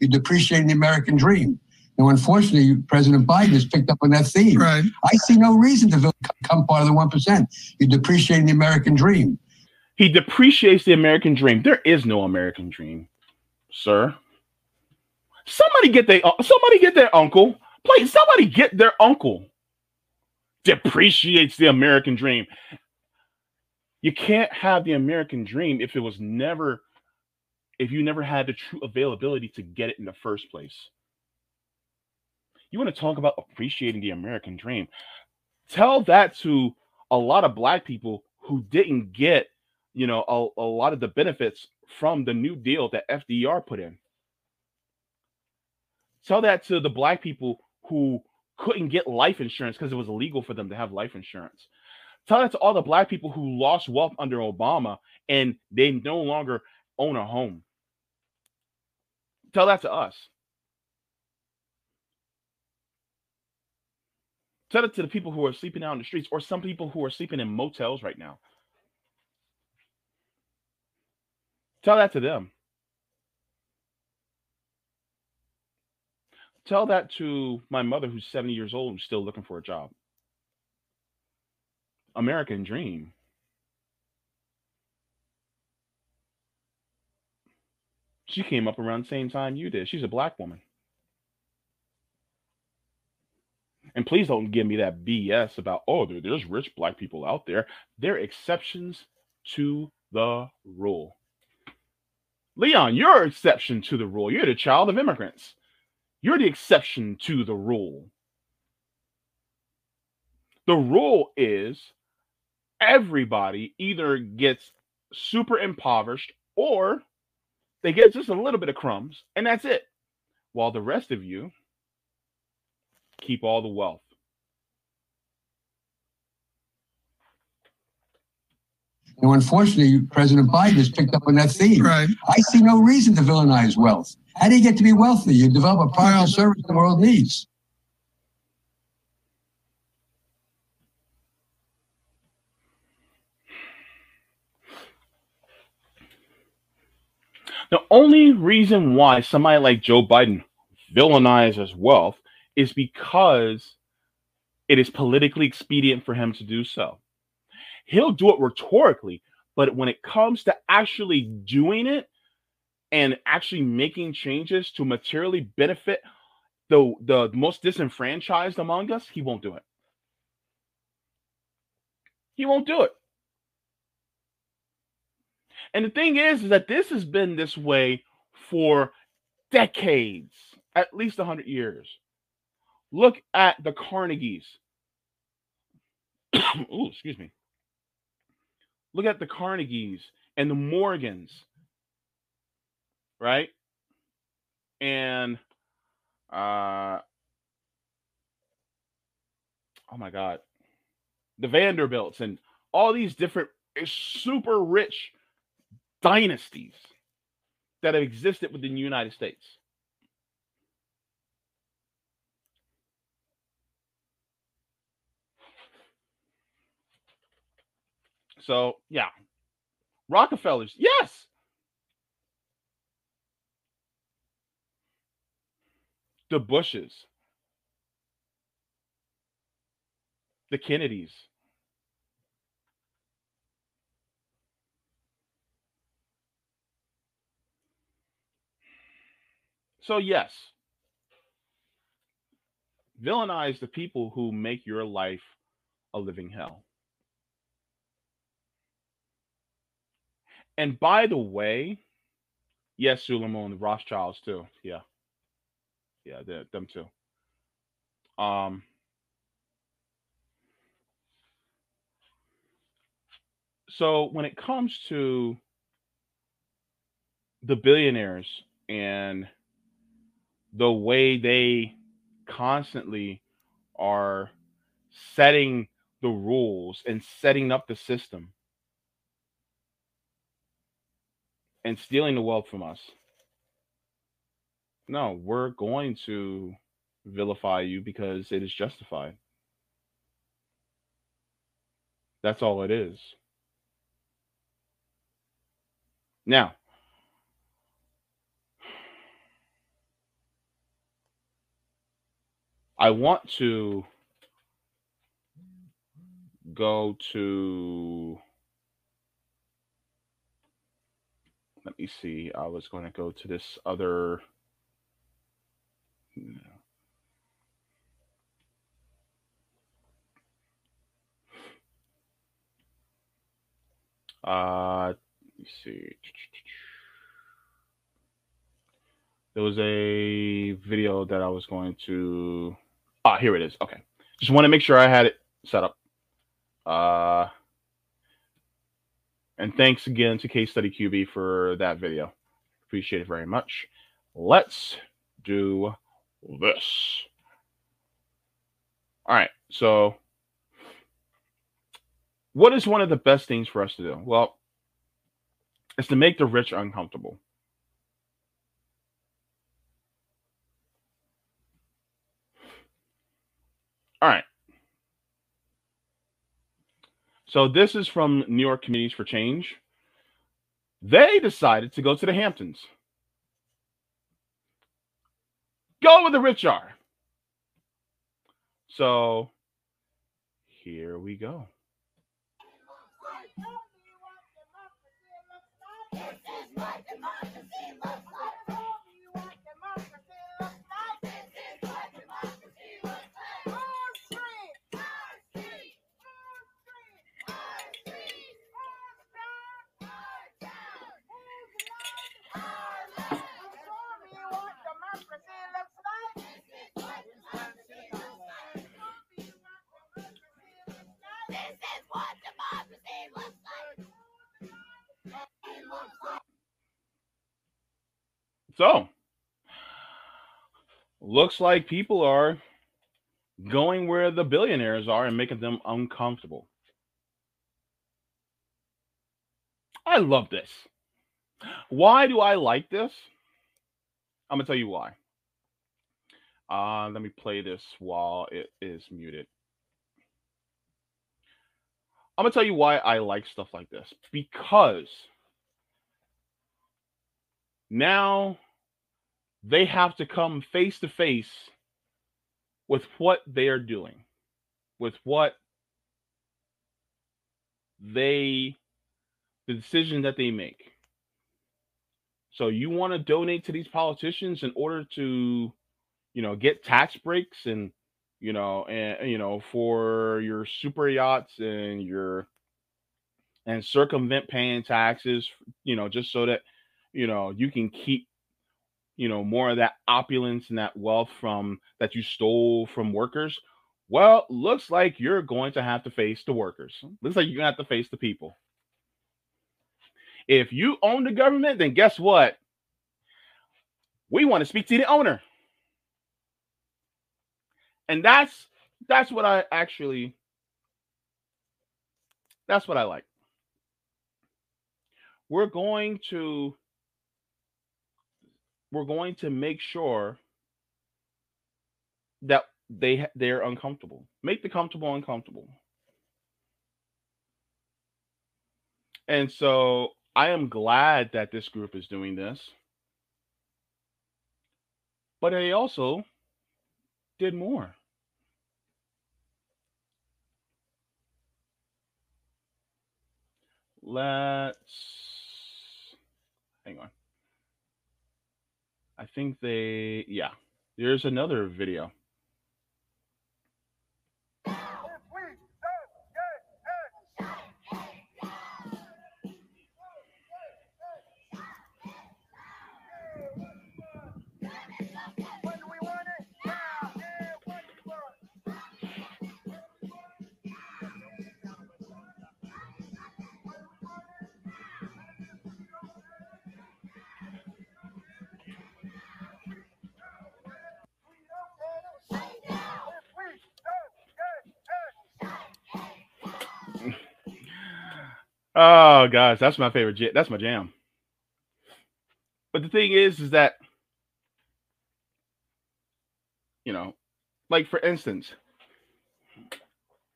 You're depreciating the American dream. Now, unfortunately, President Biden has picked up on that theme. Right. I see no reason to become part of the 1%. You're depreciating the American dream. He depreciates the American dream. There is no American dream, sir. Somebody get their uh, somebody get their uncle. Please, somebody get their uncle. Depreciates the American dream. You can't have the American dream if it was never if you never had the true availability to get it in the first place. You want to talk about appreciating the American dream? Tell that to a lot of black people who didn't get, you know, a, a lot of the benefits from the new deal that FDR put in. Tell that to the black people who couldn't get life insurance because it was illegal for them to have life insurance. Tell that to all the black people who lost wealth under Obama and they no longer own a home. Tell that to us. Tell it to the people who are sleeping out in the streets or some people who are sleeping in motels right now. Tell that to them. Tell that to my mother who's 70 years old and still looking for a job. American dream. She came up around the same time you did. She's a black woman. And please don't give me that BS about, oh, there's rich black people out there. They're exceptions to the rule. Leon, you're an exception to the rule. You're the child of immigrants. You're the exception to the rule. The rule is everybody either gets super impoverished or they get just a little bit of crumbs, and that's it. While the rest of you keep all the wealth. And unfortunately, President Biden has picked up on that theme. Right. I see no reason to villainize wealth. How do you get to be wealthy? You develop a product Well- or service the world needs. The only reason why somebody like Joe Biden villainizes wealth is because it is politically expedient for him to do so. He'll do it rhetorically, but when it comes to actually doing it and actually making changes to materially benefit the the most disenfranchised among us, he won't do it. He won't do it. And the thing is, is that this has been this way for decades, at least 100 years. Look at the Carnegies. Ooh, excuse me. Look at the Carnegies and the Morgans, right? And uh oh my god. The Vanderbilts and all these different eh, super rich dynasties that have existed within the United States. So, yeah. Rockefellers, yes. The Bushes, the Kennedys, So, yes, villainize the people who make your life a living hell. And by the way, yes, Suleiman, the Rothschilds too. Yeah. Yeah, them too. Um, so when it comes to the billionaires and the way they constantly are setting the rules and setting up the system and stealing the wealth from us. No, we're going to vilify you because it is justified. That's all it is. Now, I want to go to let me see. I was going to go to this other uh let me see. There was a video that I was going to Ah, here it is. Okay. Just want to make sure I had it set up. Uh and thanks again to Case Study QB for that video. Appreciate it very much. Let's do this. All right. So, what is one of the best things for us to do? Well, it's to make the rich uncomfortable. All right. So this is from New York Communities for Change. They decided to go to the Hamptons. Go where the rich are. So here we go. So, looks like people are going where the billionaires are and making them uncomfortable. I love this. Why do I like this? I'm going to tell you why. Uh, let me play this while it is muted. I'm to tell you why I like stuff like this. Because now they have to come face to face with what they are doing, with what they, the decision that they make. So you want to donate to these politicians in order to, you know, get tax breaks and, you know, and you know, for your super yachts and your and circumvent paying taxes, you know, just so that, you know, you can keep you know more of that opulence and that wealth from that you stole from workers well looks like you're going to have to face the workers. Looks like you're to have to face the people. If you own the government then guess what? We want to speak to the owner and that's that's what i actually that's what i like we're going to we're going to make sure that they they're uncomfortable. Make the comfortable uncomfortable. And so I am glad that this group is doing this. But they also did more. Let's hang on. I think they, yeah. There's another video. Oh gosh, that's my favorite. That's my jam. But the thing is, is that you know, like for instance,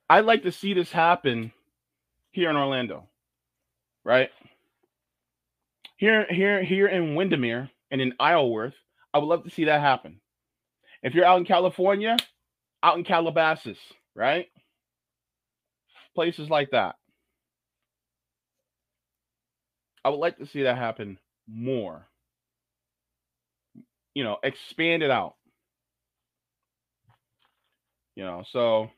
I'd like to see this happen here in Orlando, right? Here, here, here in Windermere and in Isleworth, I would love to see that happen. If you're out in California, out in Calabasas, right? Places like that. I would like to see that happen more. You know, expand it out. You know, so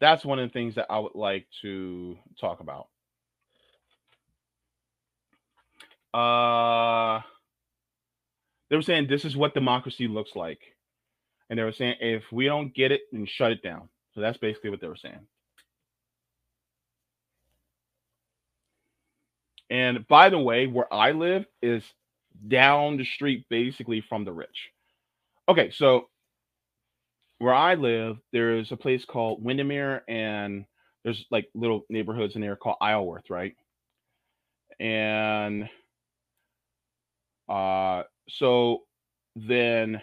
that's one of the things that I would like to talk about. Uh they were saying this is what democracy looks like. And they were saying if we don't get it, then shut it down. So that's basically what they were saying. And by the way, where I live is down the street basically from the rich. okay, so where I live, there's a place called Windermere, and there's like little neighborhoods in there called Isleworth, right? And uh, so then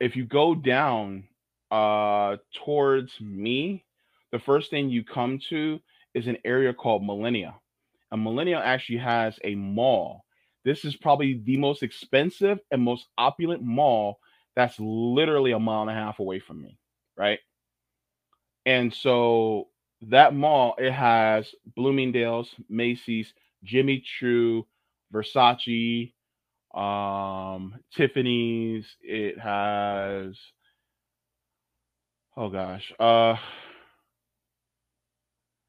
if you go down uh towards me, the first thing you come to is an area called Millennia. And Millennia actually has a mall. This is probably the most expensive and most opulent mall that's literally a mile and a half away from me, right? And so that mall, it has Bloomingdale's, Macy's, Jimmy Choo, Versace, um, Tiffany's. It has, oh gosh, uh,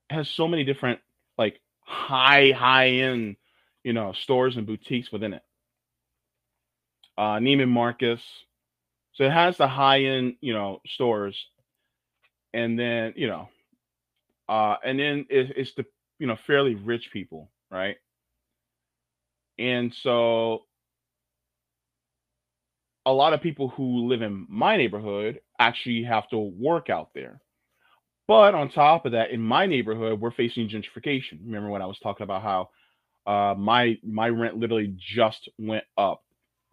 has so many different like high, high end, you know, stores and boutiques within it. Uh, Neiman Marcus. So it has the high end, you know, stores, and then you know, uh, and then it, it's the you know fairly rich people, right? And so a lot of people who live in my neighborhood actually have to work out there. But on top of that, in my neighborhood, we're facing gentrification. Remember when I was talking about how uh, my my rent literally just went up.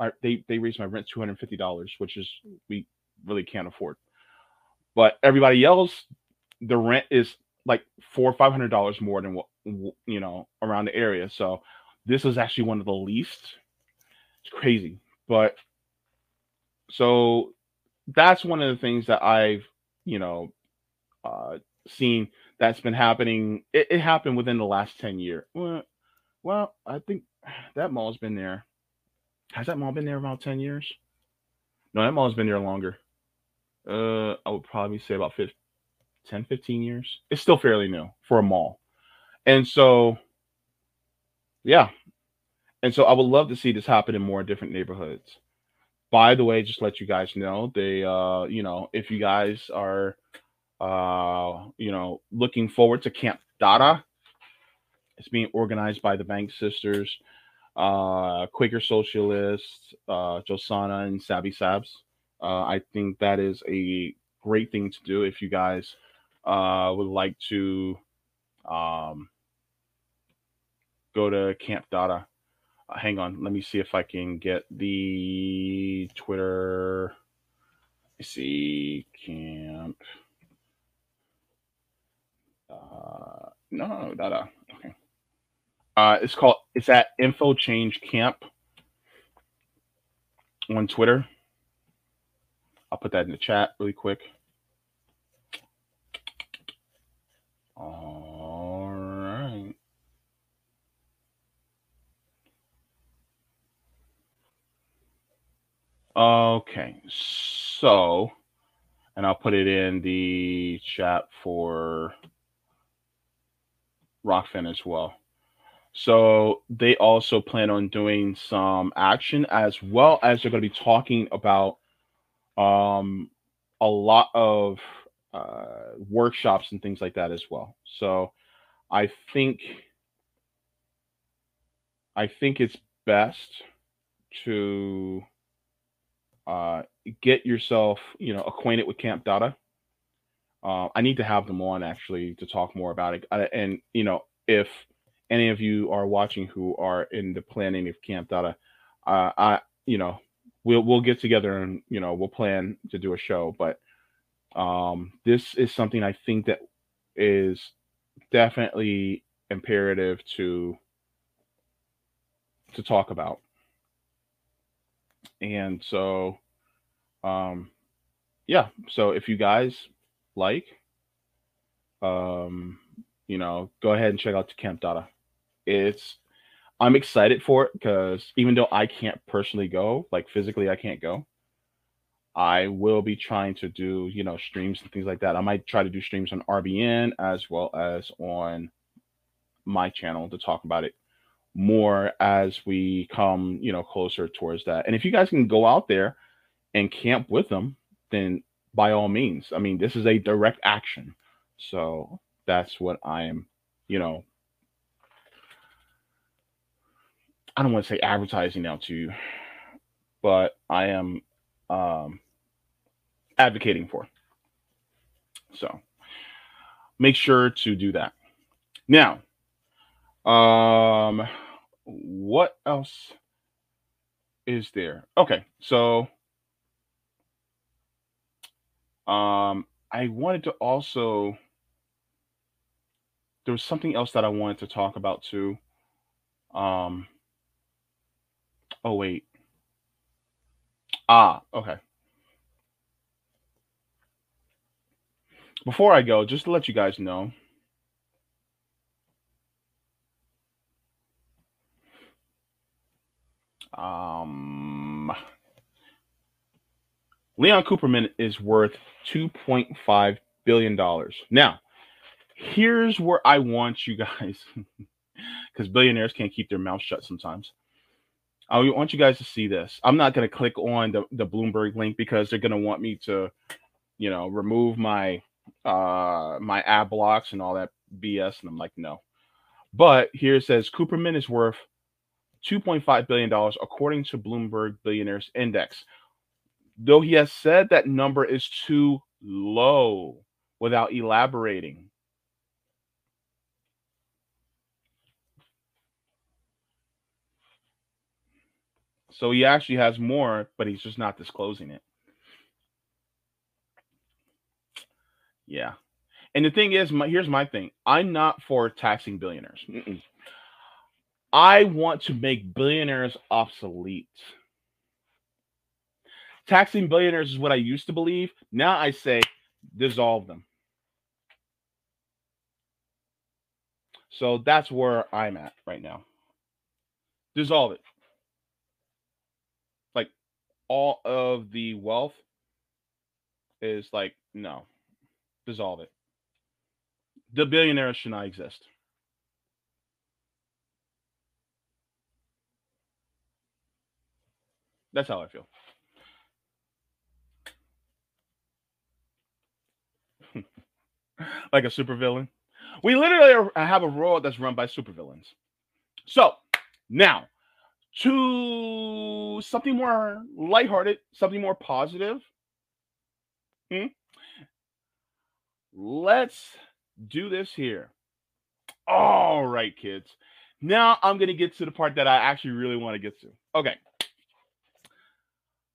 I, they they raised my rent two hundred fifty dollars, which is we really can't afford. But everybody else, the rent is like four or five hundred dollars more than what you know around the area. So this is actually one of the least. It's crazy, but so that's one of the things that I've you know uh, seen that's been happening. It, it happened within the last ten. Well, well, I think that mall's been there. Has that mall been there about ten years? No, that mall's been there longer. Uh, I would probably say about 15, 10, 15 years. It's still fairly new for a mall. And so, yeah. And so I would love to see this happen in more different neighborhoods. By the way, just let you guys know, they, uh, you know, if you guys are, uh, you know, looking forward to Camp Dada, it's being organized by the Bank Sisters, uh, Quaker Socialists, uh, Josana, and Savvy Sabs. Uh, I think that is a great thing to do if you guys uh, would like to um, go to Camp Dada. Uh, hang on, let me see if I can get the Twitter. Let's see, Camp. Uh, no, Dada. Okay. Uh, it's called. It's at Info Change Camp on Twitter. I'll put that in the chat really quick. All right. Okay. So, and I'll put it in the chat for Rockfin as well. So they also plan on doing some action as well as they're going to be talking about um, a lot of uh, workshops and things like that as well. So I think I think it's best to uh, get yourself, you know, acquainted with Camp Dada. Uh, I need to have them on actually to talk more about it. And you know, if any of you are watching who are in the planning of Camp Data, uh, I, you know, we'll we'll get together and you know we'll plan to do a show. But um, this is something I think that is definitely imperative to to talk about. And so, um, yeah. So if you guys like, um, you know, go ahead and check out the Camp Dada. It's I'm excited for it because even though I can't personally go, like physically, I can't go. I will be trying to do, you know, streams and things like that. I might try to do streams on RBN as well as on my channel to talk about it more as we come, you know, closer towards that. And if you guys can go out there and camp with them, then by all means. I mean, this is a direct action. So that's what I am, you know, I don't want to say advertising now to you, but I am um, advocating for. So make sure to do that. Now, um, what else is there? Okay, so um, I wanted to also there was something else that I wanted to talk about too. Um, oh wait. Ah, okay. Before I go, just to let you guys know, um, Leon Cooperman is worth $2.5 billion. Now, here's where I want you guys, because billionaires can't keep their mouth shut sometimes. I want you guys to see this. I'm not going to click on the, the Bloomberg link because they're going to want me to, you know, remove my uh my ad blocks and all that BS. And I'm like, no. But here it says Cooperman is worth $2.5 billion according to Bloomberg Billionaires Index. Though he has said that number is too low without elaborating. So he actually has more, but he's just not disclosing it. Yeah. And the thing is, my, here's my thing I'm not for taxing billionaires. Mm-mm. I want to make billionaires obsolete. Taxing billionaires is what I used to believe. Now I say dissolve them. So that's where I'm at right now. Dissolve it Like all of the wealth is like no dissolve it the billionaires should not exist that's how i feel like a supervillain we literally have a world that's run by supervillains so now to something more lighthearted, something more positive. Hmm? Let's do this here. All right, kids. Now I'm going to get to the part that I actually really want to get to. Okay.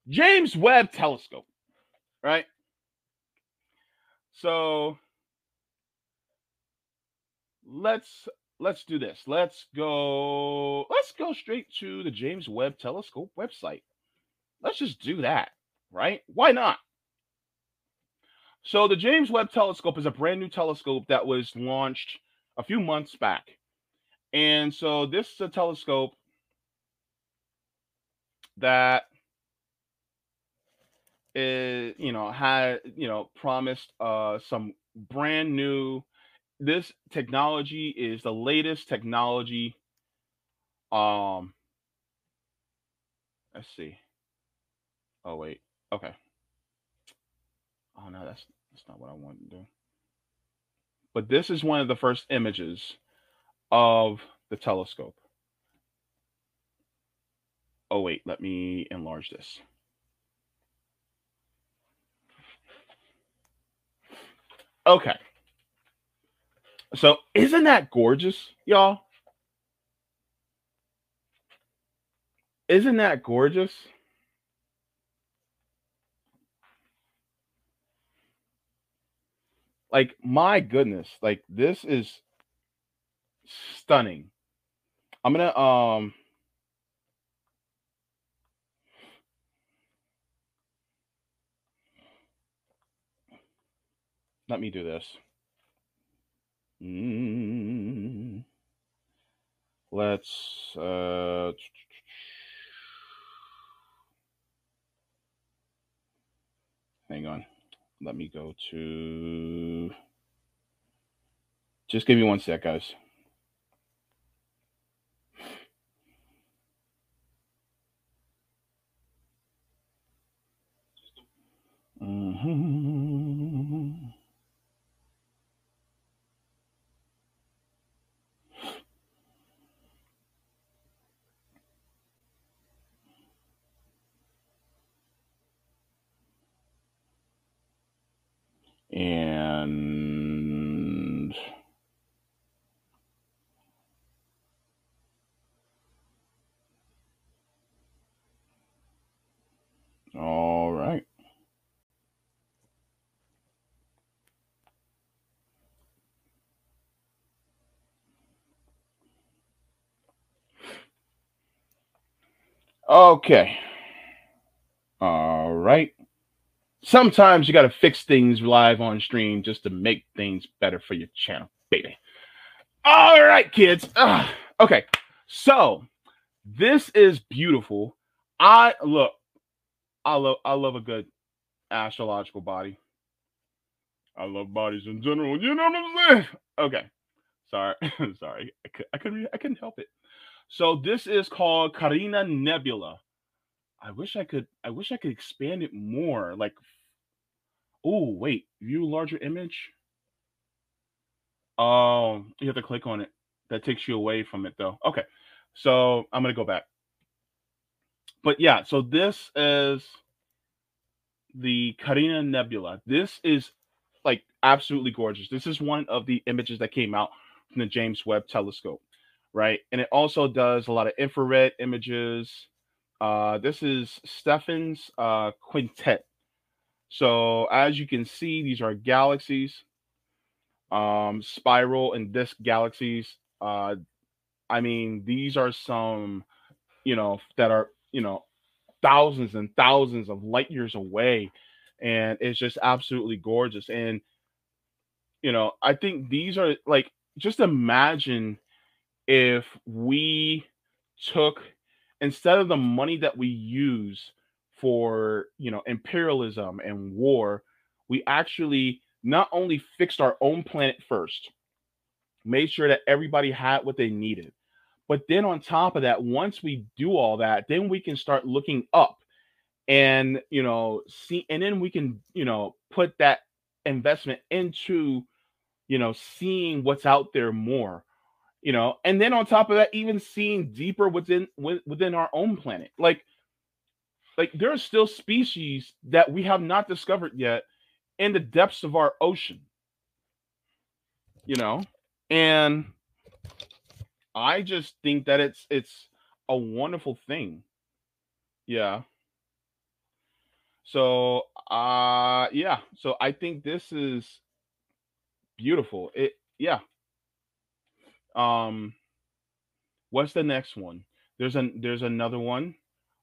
James Webb Telescope, right? So let's let's do this. Let's go. Let's go straight to the James Webb Telescope website. Let's just do that, right? Why not? So, the James Webb Telescope is a brand new telescope that was launched a few months back. And so, this is a telescope that is, you know, had, you know, promised uh, some brand new this technology is the latest technology. Um, let's see. Oh wait, okay. Oh no, that's that's not what I want to do. But this is one of the first images of the telescope. Oh wait, let me enlarge this. Okay. So isn't that gorgeous, y'all? Isn't that gorgeous? Like my goodness, like this is stunning. I'm going to um let me do this. Mm, let's uh, hang on. Let me go to. Just give me one sec, guys. Mm-hmm. And all right. Okay. All right. Sometimes you got to fix things live on stream just to make things better for your channel, baby. All right, kids. Ugh. Okay. So this is beautiful. I look, I love I love a good astrological body. I love bodies in general. You know what I'm saying? Okay. Sorry. Sorry. I, could, I couldn't I couldn't help it. So this is called Carina Nebula. I wish I could I wish I could expand it more. Like oh wait, view larger image. Um, you have to click on it. That takes you away from it though. Okay. So I'm gonna go back. But yeah, so this is the Carina Nebula. This is like absolutely gorgeous. This is one of the images that came out from the James Webb Telescope, right? And it also does a lot of infrared images. Uh, this is Stephan's uh, quintet. So as you can see, these are galaxies, um, spiral and disk galaxies. Uh, I mean, these are some, you know, that are you know thousands and thousands of light years away, and it's just absolutely gorgeous. And you know, I think these are like just imagine if we took instead of the money that we use for you know imperialism and war we actually not only fixed our own planet first made sure that everybody had what they needed but then on top of that once we do all that then we can start looking up and you know see and then we can you know put that investment into you know seeing what's out there more you know and then on top of that even seeing deeper within within our own planet. Like like there are still species that we have not discovered yet in the depths of our ocean. You know? And i just think that it's it's a wonderful thing. Yeah. So uh yeah. So i think this is beautiful. It yeah. Um, what's the next one? There's a there's another one.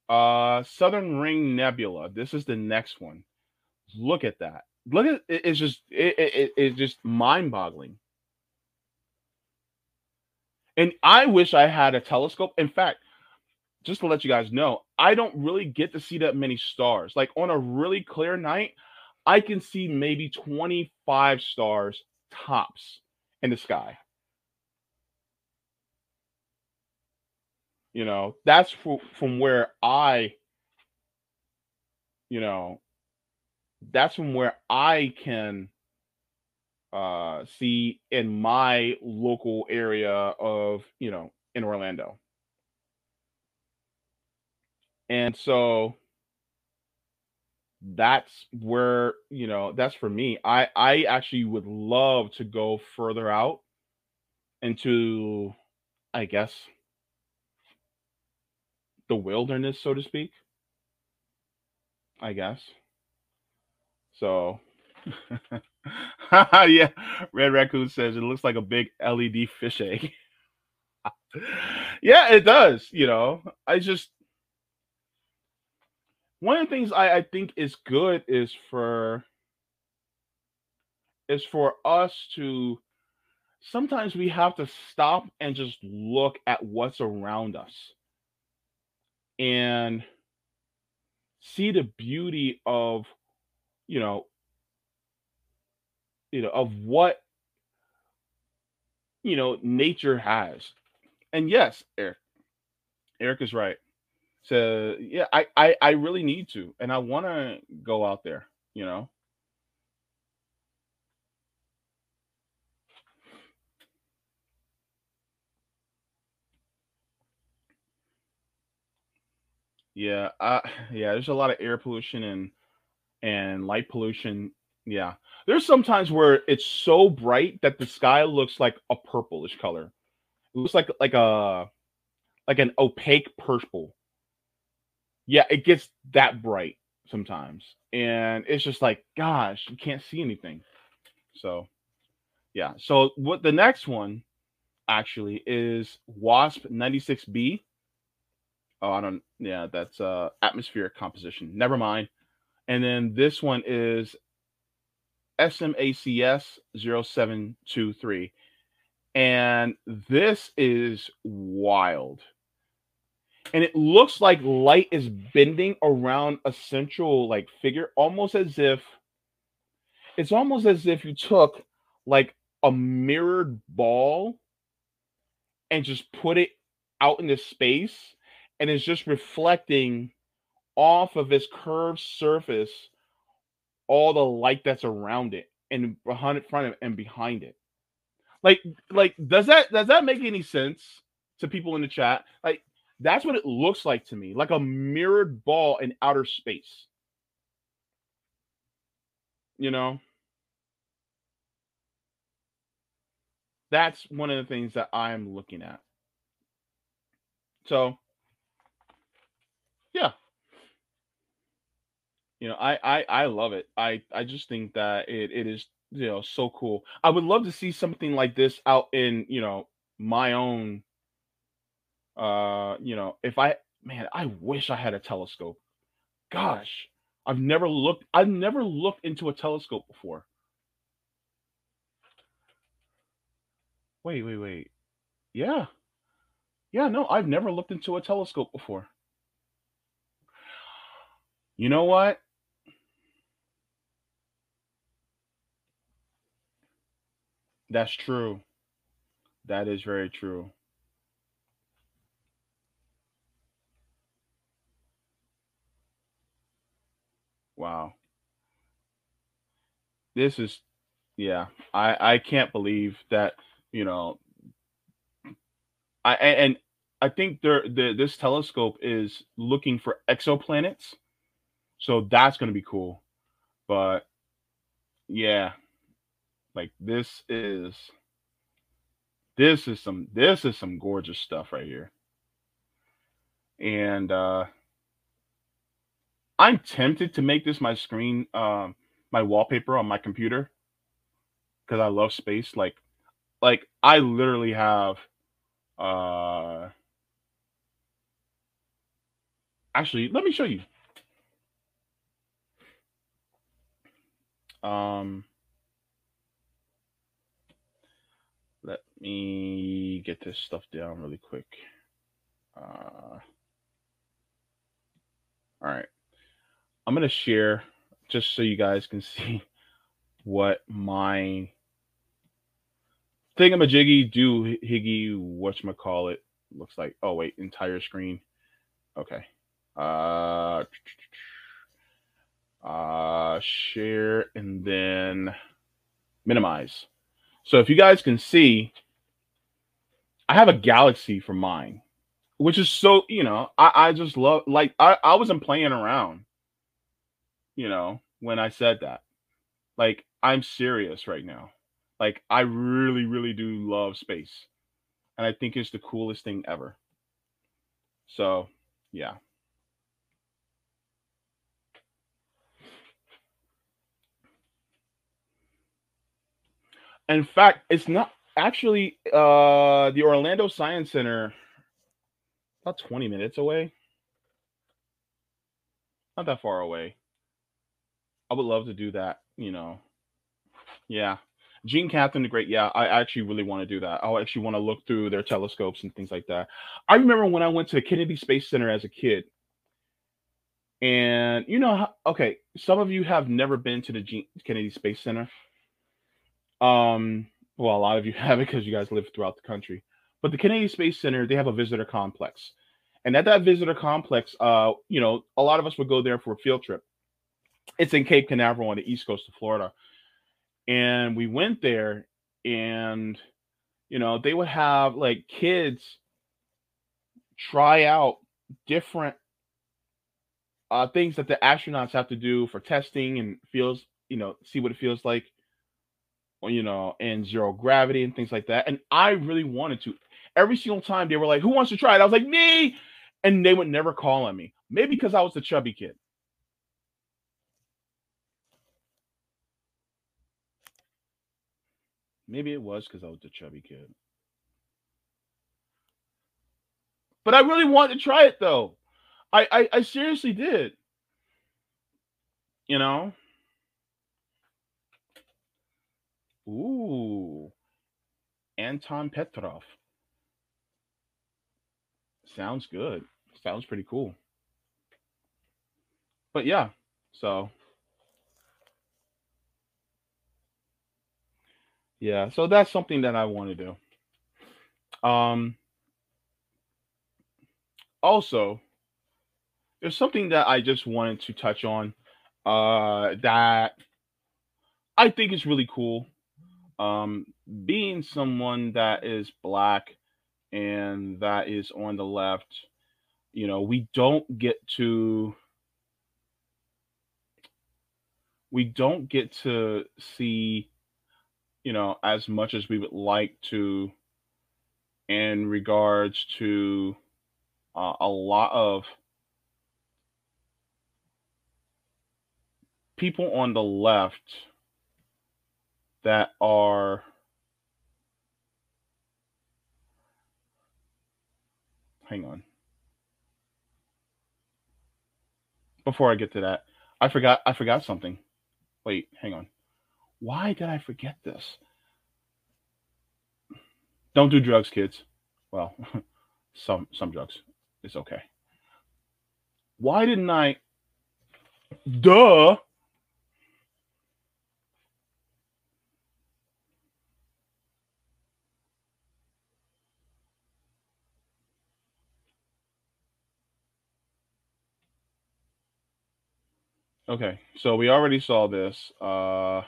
Uh, Southern Ring Nebula. This is the next one. Look at that. Look at it's just it, it it's just mind boggling. And I wish I had a telescope. In fact, just to let you guys know, I don't really get to see that many stars. Like on a really clear night, I can see maybe 25 stars tops in the sky. You know, that's from where I, you know, that's from where I can uh, see in my local area of, you know, in Orlando. And so that's where, you know, that's for me. I I actually would love to go further out into I guess the wilderness, so to speak. I guess. So, yeah, Red Raccoon says it looks like a big LED fish egg. yeah, it does. You know, I just one of the things I, I think is good is for is for us to sometimes we have to stop and just look at what's around us and see the beauty of you know you know of what you know nature has. And yes eric eric is right. So yeah i i, I really need to and i want to go out there you know Yeah, uh, yeah. There's a lot of air pollution and and light pollution Yeah. There's sometimes where it's so bright that the sky looks like a purplish color. It looks like like a like an opaque purple. Yeah, it gets that bright sometimes. And it's just like, gosh, you can't see anything. So yeah. So what the next one actually is WASP 96B. Oh, I don't yeah, that's uh atmospheric composition. Never mind. And then this one is SMACS 0723. And this is wild. And it looks like light is bending around a central like figure, almost as if it's almost as if you took like a mirrored ball and just put it out into space and it's just reflecting off of its curved surface all the light that's around it and behind it, front of and behind it. Like, like, does that does that make any sense to people in the chat? Like, that's what it looks like to me, like a mirrored ball in outer space. You know, that's one of the things that I'm looking at. So, yeah, you know, I I I love it. I I just think that it it is you know so cool. I would love to see something like this out in you know my own. Uh, you know, if I man, I wish I had a telescope. Gosh, I've never looked. I've never looked into a telescope before. Wait, wait, wait. Yeah. Yeah, no, I've never looked into a telescope before. You know what? That's true. That is very true. Wow. This is yeah. I I can't believe that, you know, I and I think there the this telescope is looking for exoplanets. So that's going to be cool. But yeah, like this is this is some this is some gorgeous stuff right here. And uh I'm tempted to make this my screen um my wallpaper on my computer because I love space like like I literally have uh actually let me show you um let me get this stuff down really quick. Uh, all right. I'm going to share just so you guys can see what my thingamajiggy do higgy whatchamacallit looks like. Oh, wait, entire screen. Okay. Uh, uh, share and then minimize. So if you guys can see, I have a galaxy for mine, which is so, you know, I, I just love like I, I wasn't playing around, you know, when I said that. Like I'm serious right now. Like I really, really do love space. And I think it's the coolest thing ever. So yeah. In fact, it's not actually uh the Orlando Science Center about 20 minutes away. Not that far away. I would love to do that, you know. Yeah. Gene Catherine the Great. Yeah, I actually really want to do that. I actually want to look through their telescopes and things like that. I remember when I went to the Kennedy Space Center as a kid. And you know, okay, some of you have never been to the Gene, Kennedy Space Center. Um, well, a lot of you have it because you guys live throughout the country. But the Kennedy Space Center, they have a visitor complex. And at that visitor complex, uh, you know, a lot of us would go there for a field trip. It's in Cape Canaveral on the east coast of Florida. And we went there and you know, they would have like kids try out different uh, things that the astronauts have to do for testing and fields you know, see what it feels like, you know, in zero gravity and things like that. And I really wanted to. Every single time they were like, "Who wants to try it?" I was like, "Me," and they would never call on me. Maybe because I was the chubby kid. Maybe it was because I was the chubby kid. But I really wanted to try it though. I, I, I seriously did. You know? Ooh. Anton Petrov. Sounds good. Sounds pretty cool. But yeah, so yeah, so that's something that I want to do. Um also there's something that I just wanted to touch on uh that I think is really cool. Um being someone that is black and that is on the left, you know, we don't get to we don't get to see you know as much as we would like to in regards to uh, a lot of people on the left that are hang on. Before i get to that i forgot i forgot something. Wait hang on. Why did i forget this? Don't do drugs kids. Well some some drugs. It's okay. Why didn't i duh Okay, so we already saw this. Uh,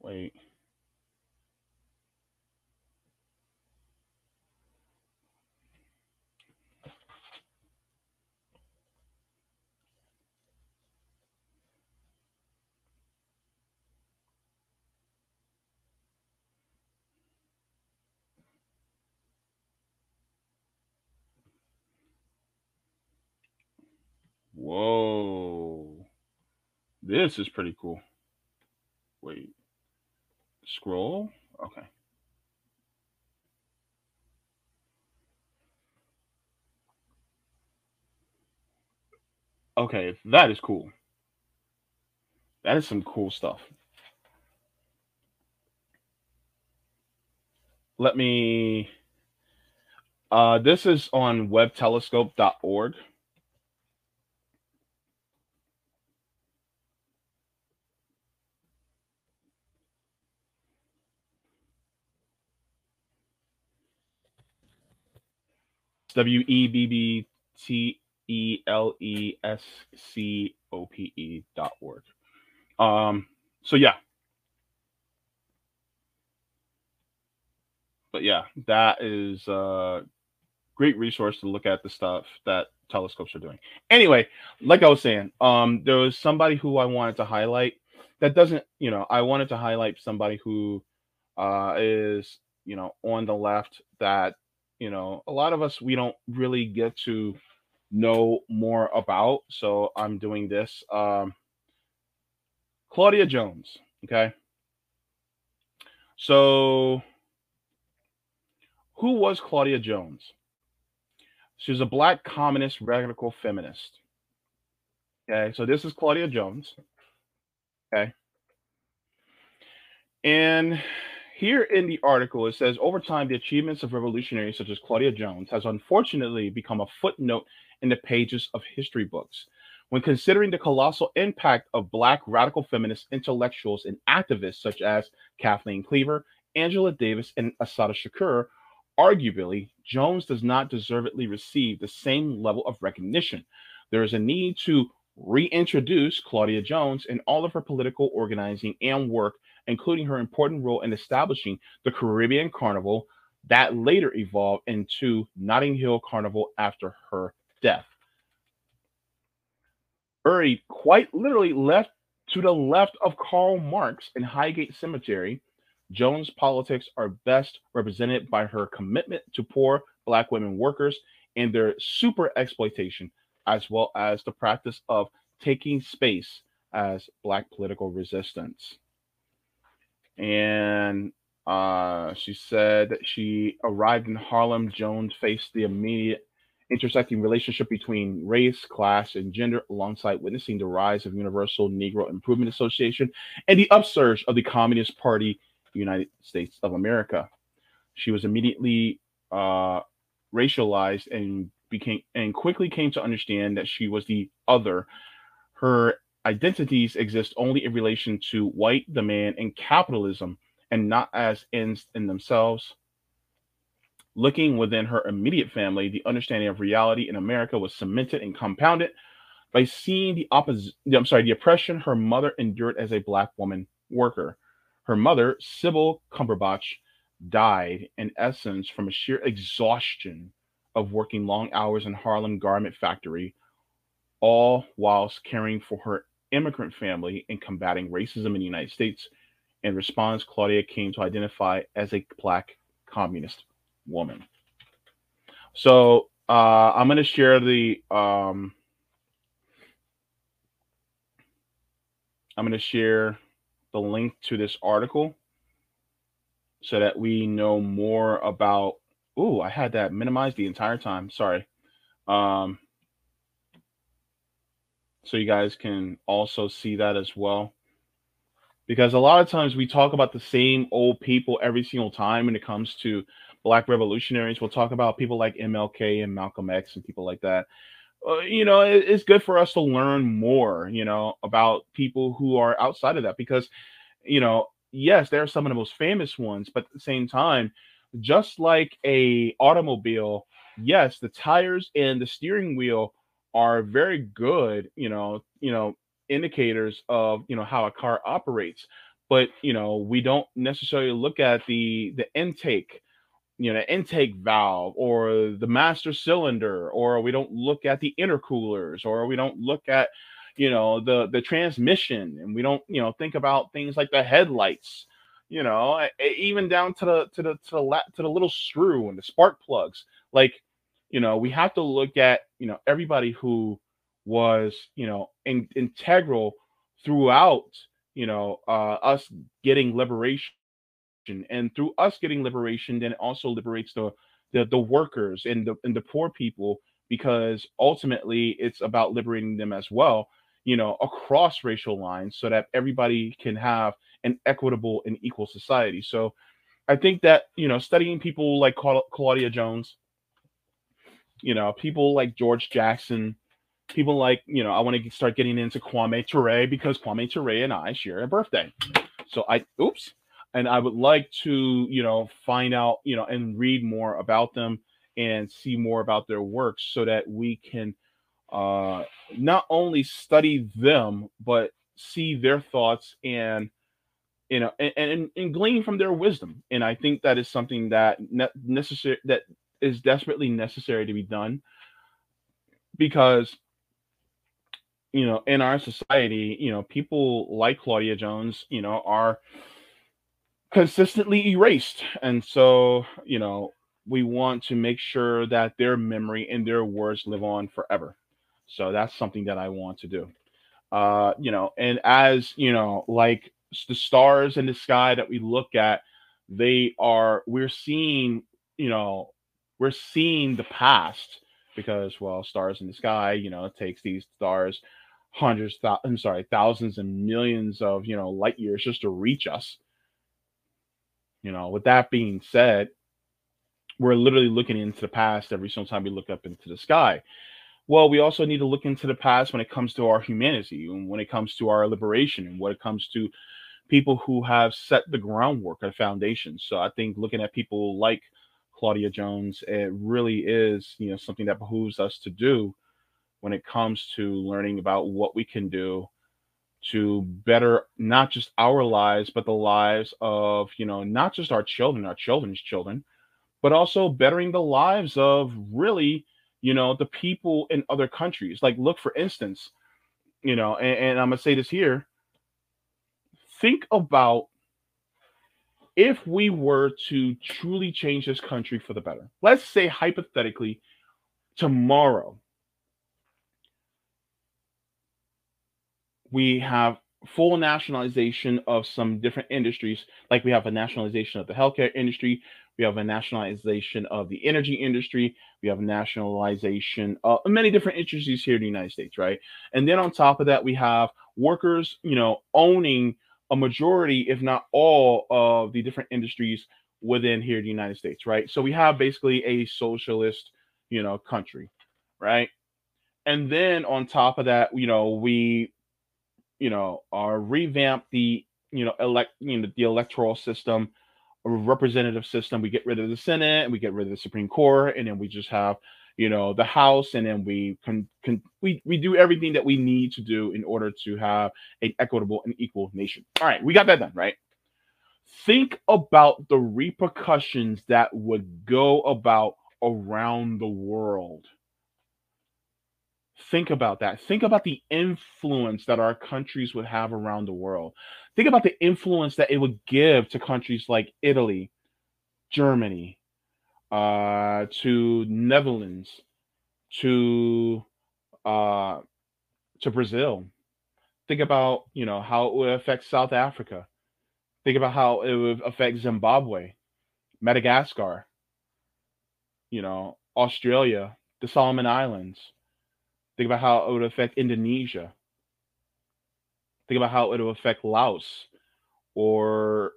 wait. This is pretty cool. Wait. Scroll? Okay. Okay, that is cool. That is some cool stuff. Let me uh this is on webbtelescope.org. W E B B T E L E S C O P E dot org. Um, so yeah. But yeah, that is a great resource to look at the stuff that telescopes are doing. Anyway, like I was saying, um, there was somebody who I wanted to highlight that doesn't, you know, I wanted to highlight somebody who uh, is, you know, on the left that you know a lot of us we don't really get to know more about so i'm doing this um claudia jones okay? So who was claudia jones? She was a black communist radical feminist okay? So this is claudia jones okay? And here in the article, it says over time, the achievements of revolutionaries such as Claudia Jones has unfortunately become a footnote in the pages of history books. When considering the colossal impact of Black radical feminist intellectuals and activists such as Kathleen Cleaver, Angela Davis, and Assata Shakur, arguably, Jones does not deservedly receive the same level of recognition. There is a need to reintroduce Claudia Jones in all of her political organizing and work including her important role in establishing the Caribbean Carnival that later evolved into Notting Hill Carnival after her death. buried quite literally left to the left of Karl Marx in Highgate Cemetery. Jones' politics are best represented by her commitment to poor black women workers and their super exploitation, as well as the practice of taking space as black political resistance. And uh, she said that she arrived in Harlem. Jones faced the immediate intersecting relationship between race, class, and gender, alongside witnessing the rise of Universal Negro Improvement Association and the upsurge of the Communist Party, United States of America. She was immediately uh, racialized and became and quickly came to understand that she was the other. Her identities exist only in relation to white demand and capitalism, and not as ends in themselves. Looking within her immediate family, the understanding of reality in America was cemented and compounded by seeing the opposite, I'm sorry, the oppression her mother endured as a black woman worker. Her mother, Sybil Cumberbatch, died in essence from a sheer exhaustion of working long hours in Harlem garment factory, all whilst caring for her immigrant family and combating racism in the United States. In response, Claudia came to identify as a black communist woman. So uh, I'm going to share the. Um, I'm going to share the link to this article so that we know more about. Oh, I had that minimized the entire time. Sorry. Um, so you guys can also see that as well. Because a lot of times we talk about the same old people every single time when it comes to black revolutionaries. We'll talk about people like MLK and Malcolm X and people like that. Uh, you know, it, it's good for us to learn more, you know, about people who are outside of that because, you know, yes, they're some of the most famous ones, but at the same time, just like a automobile, yes, the tires and the steering wheel are very good, you know, you know, indicators of, you know, how a car operates. But, you know, we don't necessarily look at the the intake you know intake valve or the master cylinder or we don't look at the intercoolers or we don't look at you know the the transmission and we don't you know think about things like the headlights you know even down to the to the to the la- to the little screw and the spark plugs like you know we have to look at you know everybody who was you know in, integral throughout you know uh, us getting liberation. And through us getting liberation then it also liberates the, the the workers and the and the poor people because ultimately it's about liberating them as well you know across racial lines so that everybody can have an equitable and equal society. So i think that you know studying people like claudia jones you know people like george jackson people like you know i want to start getting into kwame ture because kwame ture and i share a birthday. So i oops and I would like to, you know, find out, you know, and read more about them and see more about their works so that we can uh, not only study them but see their thoughts and you know and, and, and glean from their wisdom. And i think that is something that ne- necessary that is desperately necessary to be done because you know in our society you know people like claudia jones you know are consistently erased. And so, you know, we want to make sure that their memory and their words live on forever. So that's something that I want to do. Uh, you know, and as you know, like the stars in the sky that we look at, they are we're seeing, you know, we're seeing the past because well, stars in the sky, you know, it takes these stars hundreds, th- I'm sorry, thousands and millions of you know light years just to reach us. You know, with that being said, we're literally looking into the past every single time we look up into the sky. Well, we also need to look into the past when it comes to our humanity and when it comes to our liberation and when it comes to people who have set the groundwork, a foundation. So I think looking at people like Claudia Jones, it really is, you know, something that behooves us to do when it comes to learning about what we can do to better not just our lives but the lives of you know not just our children our children's children but also bettering the lives of really you know the people in other countries like look for instance you know, and, and I'm gonna say this here. Think about if we were to truly change this country for the better. Let's say hypothetically, tomorrow we have full nationalization of some different industries, like we have a nationalization of the healthcare industry, we have a nationalization of the energy industry, we have nationalization of many different industries here in the United States, right? And then on top of that, we have workers, you know, owning a majority, if not all, of the different industries within here in the United States, right? So we have basically a socialist, you know, country, right? And then on top of that, you know, we you know, or revamp the, you know, elect, you know, the electoral system, representative system. We get rid of the Senate we get rid of the Supreme Court, and then we just have, you know, the House, and then we can, can we we do everything that we need to do in order to have an equitable and equal nation. All right, we got that done, right? Think about the repercussions that would go about around the world Think about that. Think about the influence that our countries would have around the world. Think about the influence that it would give to countries like Italy, Germany, uh, to Netherlands, to uh, to Brazil. Think about you know how it would affect South Africa. Think about how it would affect Zimbabwe, Madagascar, you know, Australia, the Solomon Islands. Think about how it would affect Indonesia. Think about how it would affect Laos or,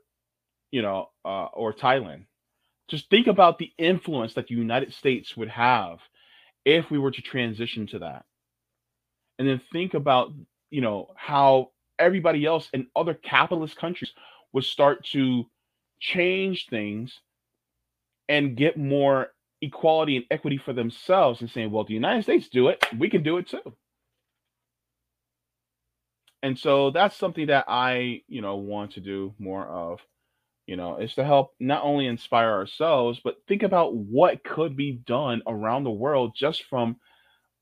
you know, uh, or Thailand. Just think about the influence that the United States would have if we were to transition to that. And then think about, you know, how everybody else in other capitalist countries would start to change things and get more equality and equity for themselves and saying, well, the United States do it, we can do it too. And so that's something that I, you know, want to do more of, you know, is to help not only inspire ourselves, but think about what could be done around the world just from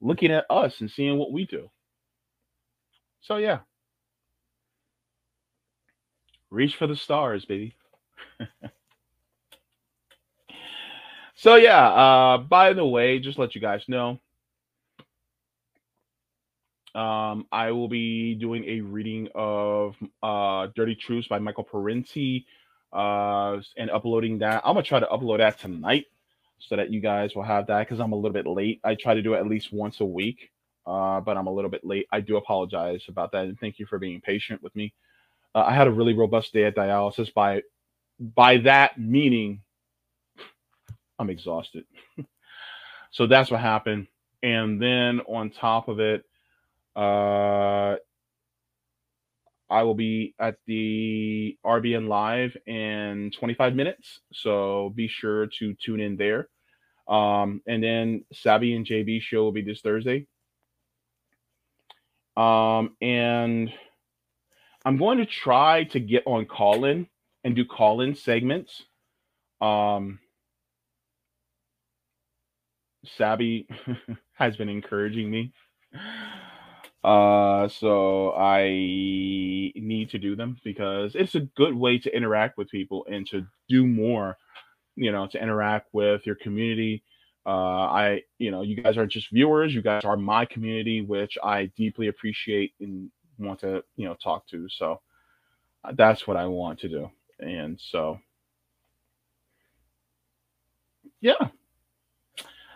looking at us and seeing what we do. So yeah. Reach for the stars, baby. So yeah, uh, by the way, just let you guys know, um, I will be doing a reading of uh, Dirty Truths by Michael Parenti uh, and uploading that. I'm gonna try to upload that tonight so that you guys will have that because I'm a little bit late. I try to do it at least once a week, uh, but I'm a little bit late. I do apologize about that, and thank you for being patient with me. Uh, I had a really robust day at dialysis. By by that meaning, I'm exhausted. so that's what happened. And then on top of it, uh, I will be at the RBN Live in 25 minutes. So be sure to tune in there. Um, and then Savvy and JB show will be this Thursday. Um, and I'm going to try to get on call in and do call in segments. Um, Sabby has been encouraging me. Uh, so I need to do them because it's a good way to interact with people and to do more, you know, to interact with your community. Uh, I, you know, you guys are just viewers. You guys are my community, which I deeply appreciate and want to, you know, talk to. So uh, that's what I want to do. And so, yeah.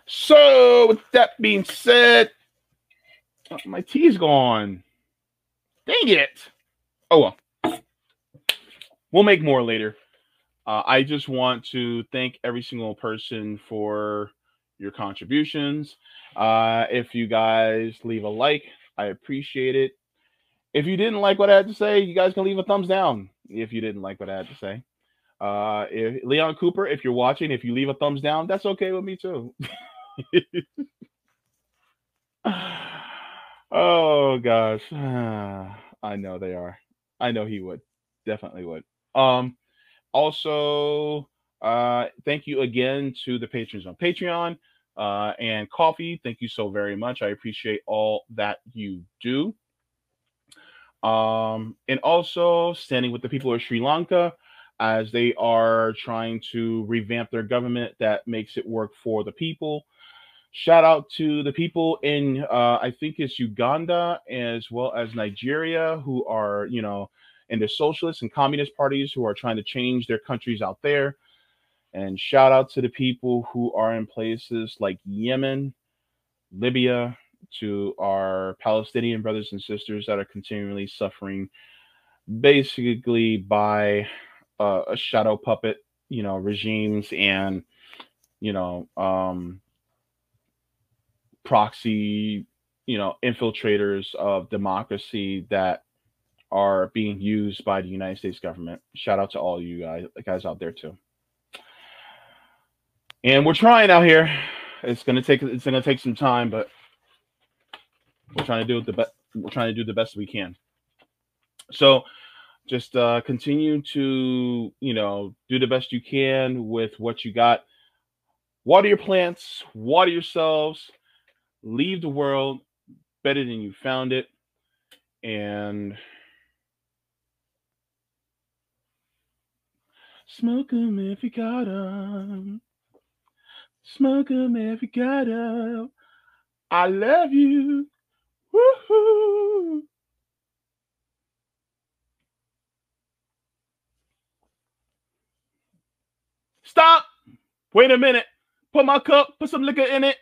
So, with that being said, my tea's gone. Dang it. Oh well. We'll make more later. Uh, I just want to thank every single person for your contributions. Uh, if you guys leave a like, I appreciate it. If you didn't like what I had to say, you guys can leave a thumbs down. If you didn't like what I had to say, uh, if Leon Cooper, if you're watching, if you leave a thumbs down, that's okay with me too. oh gosh. I know they are. I know he would. Definitely would. Um also uh thank you again to the patrons on Patreon uh and Ko-Fi. Thank you so very much. I appreciate all that you do. Um, and also standing with the people of Sri Lanka as they are trying to revamp their government that makes it work for the people. Shout out to the people in, uh, I think it's Uganda as well as Nigeria, who are, you know, in the socialist and communist parties who are trying to change their countries out there. And shout out to the people who are in places like Yemen, Libya, to our Palestinian brothers and sisters that are continually suffering basically by uh, a shadow puppet, you know, regimes and, you know, um, proxy, you know, infiltrators of democracy that are being used by the United States government. Shout out to all you guys, guys out there too. And we're trying out here. It's gonna take it's gonna take some time, but we're trying to do the best. We're trying to do the best we can. So, just uh, continue to you know do the best you can with what you got. Water your plants. Water yourselves. Leave the world better than you found it. And smoke 'em if you got 'em. Smoke 'em if you got 'em. I love you. Woohoo! Stop. Wait a minute. Put my cup, put some liquor in it.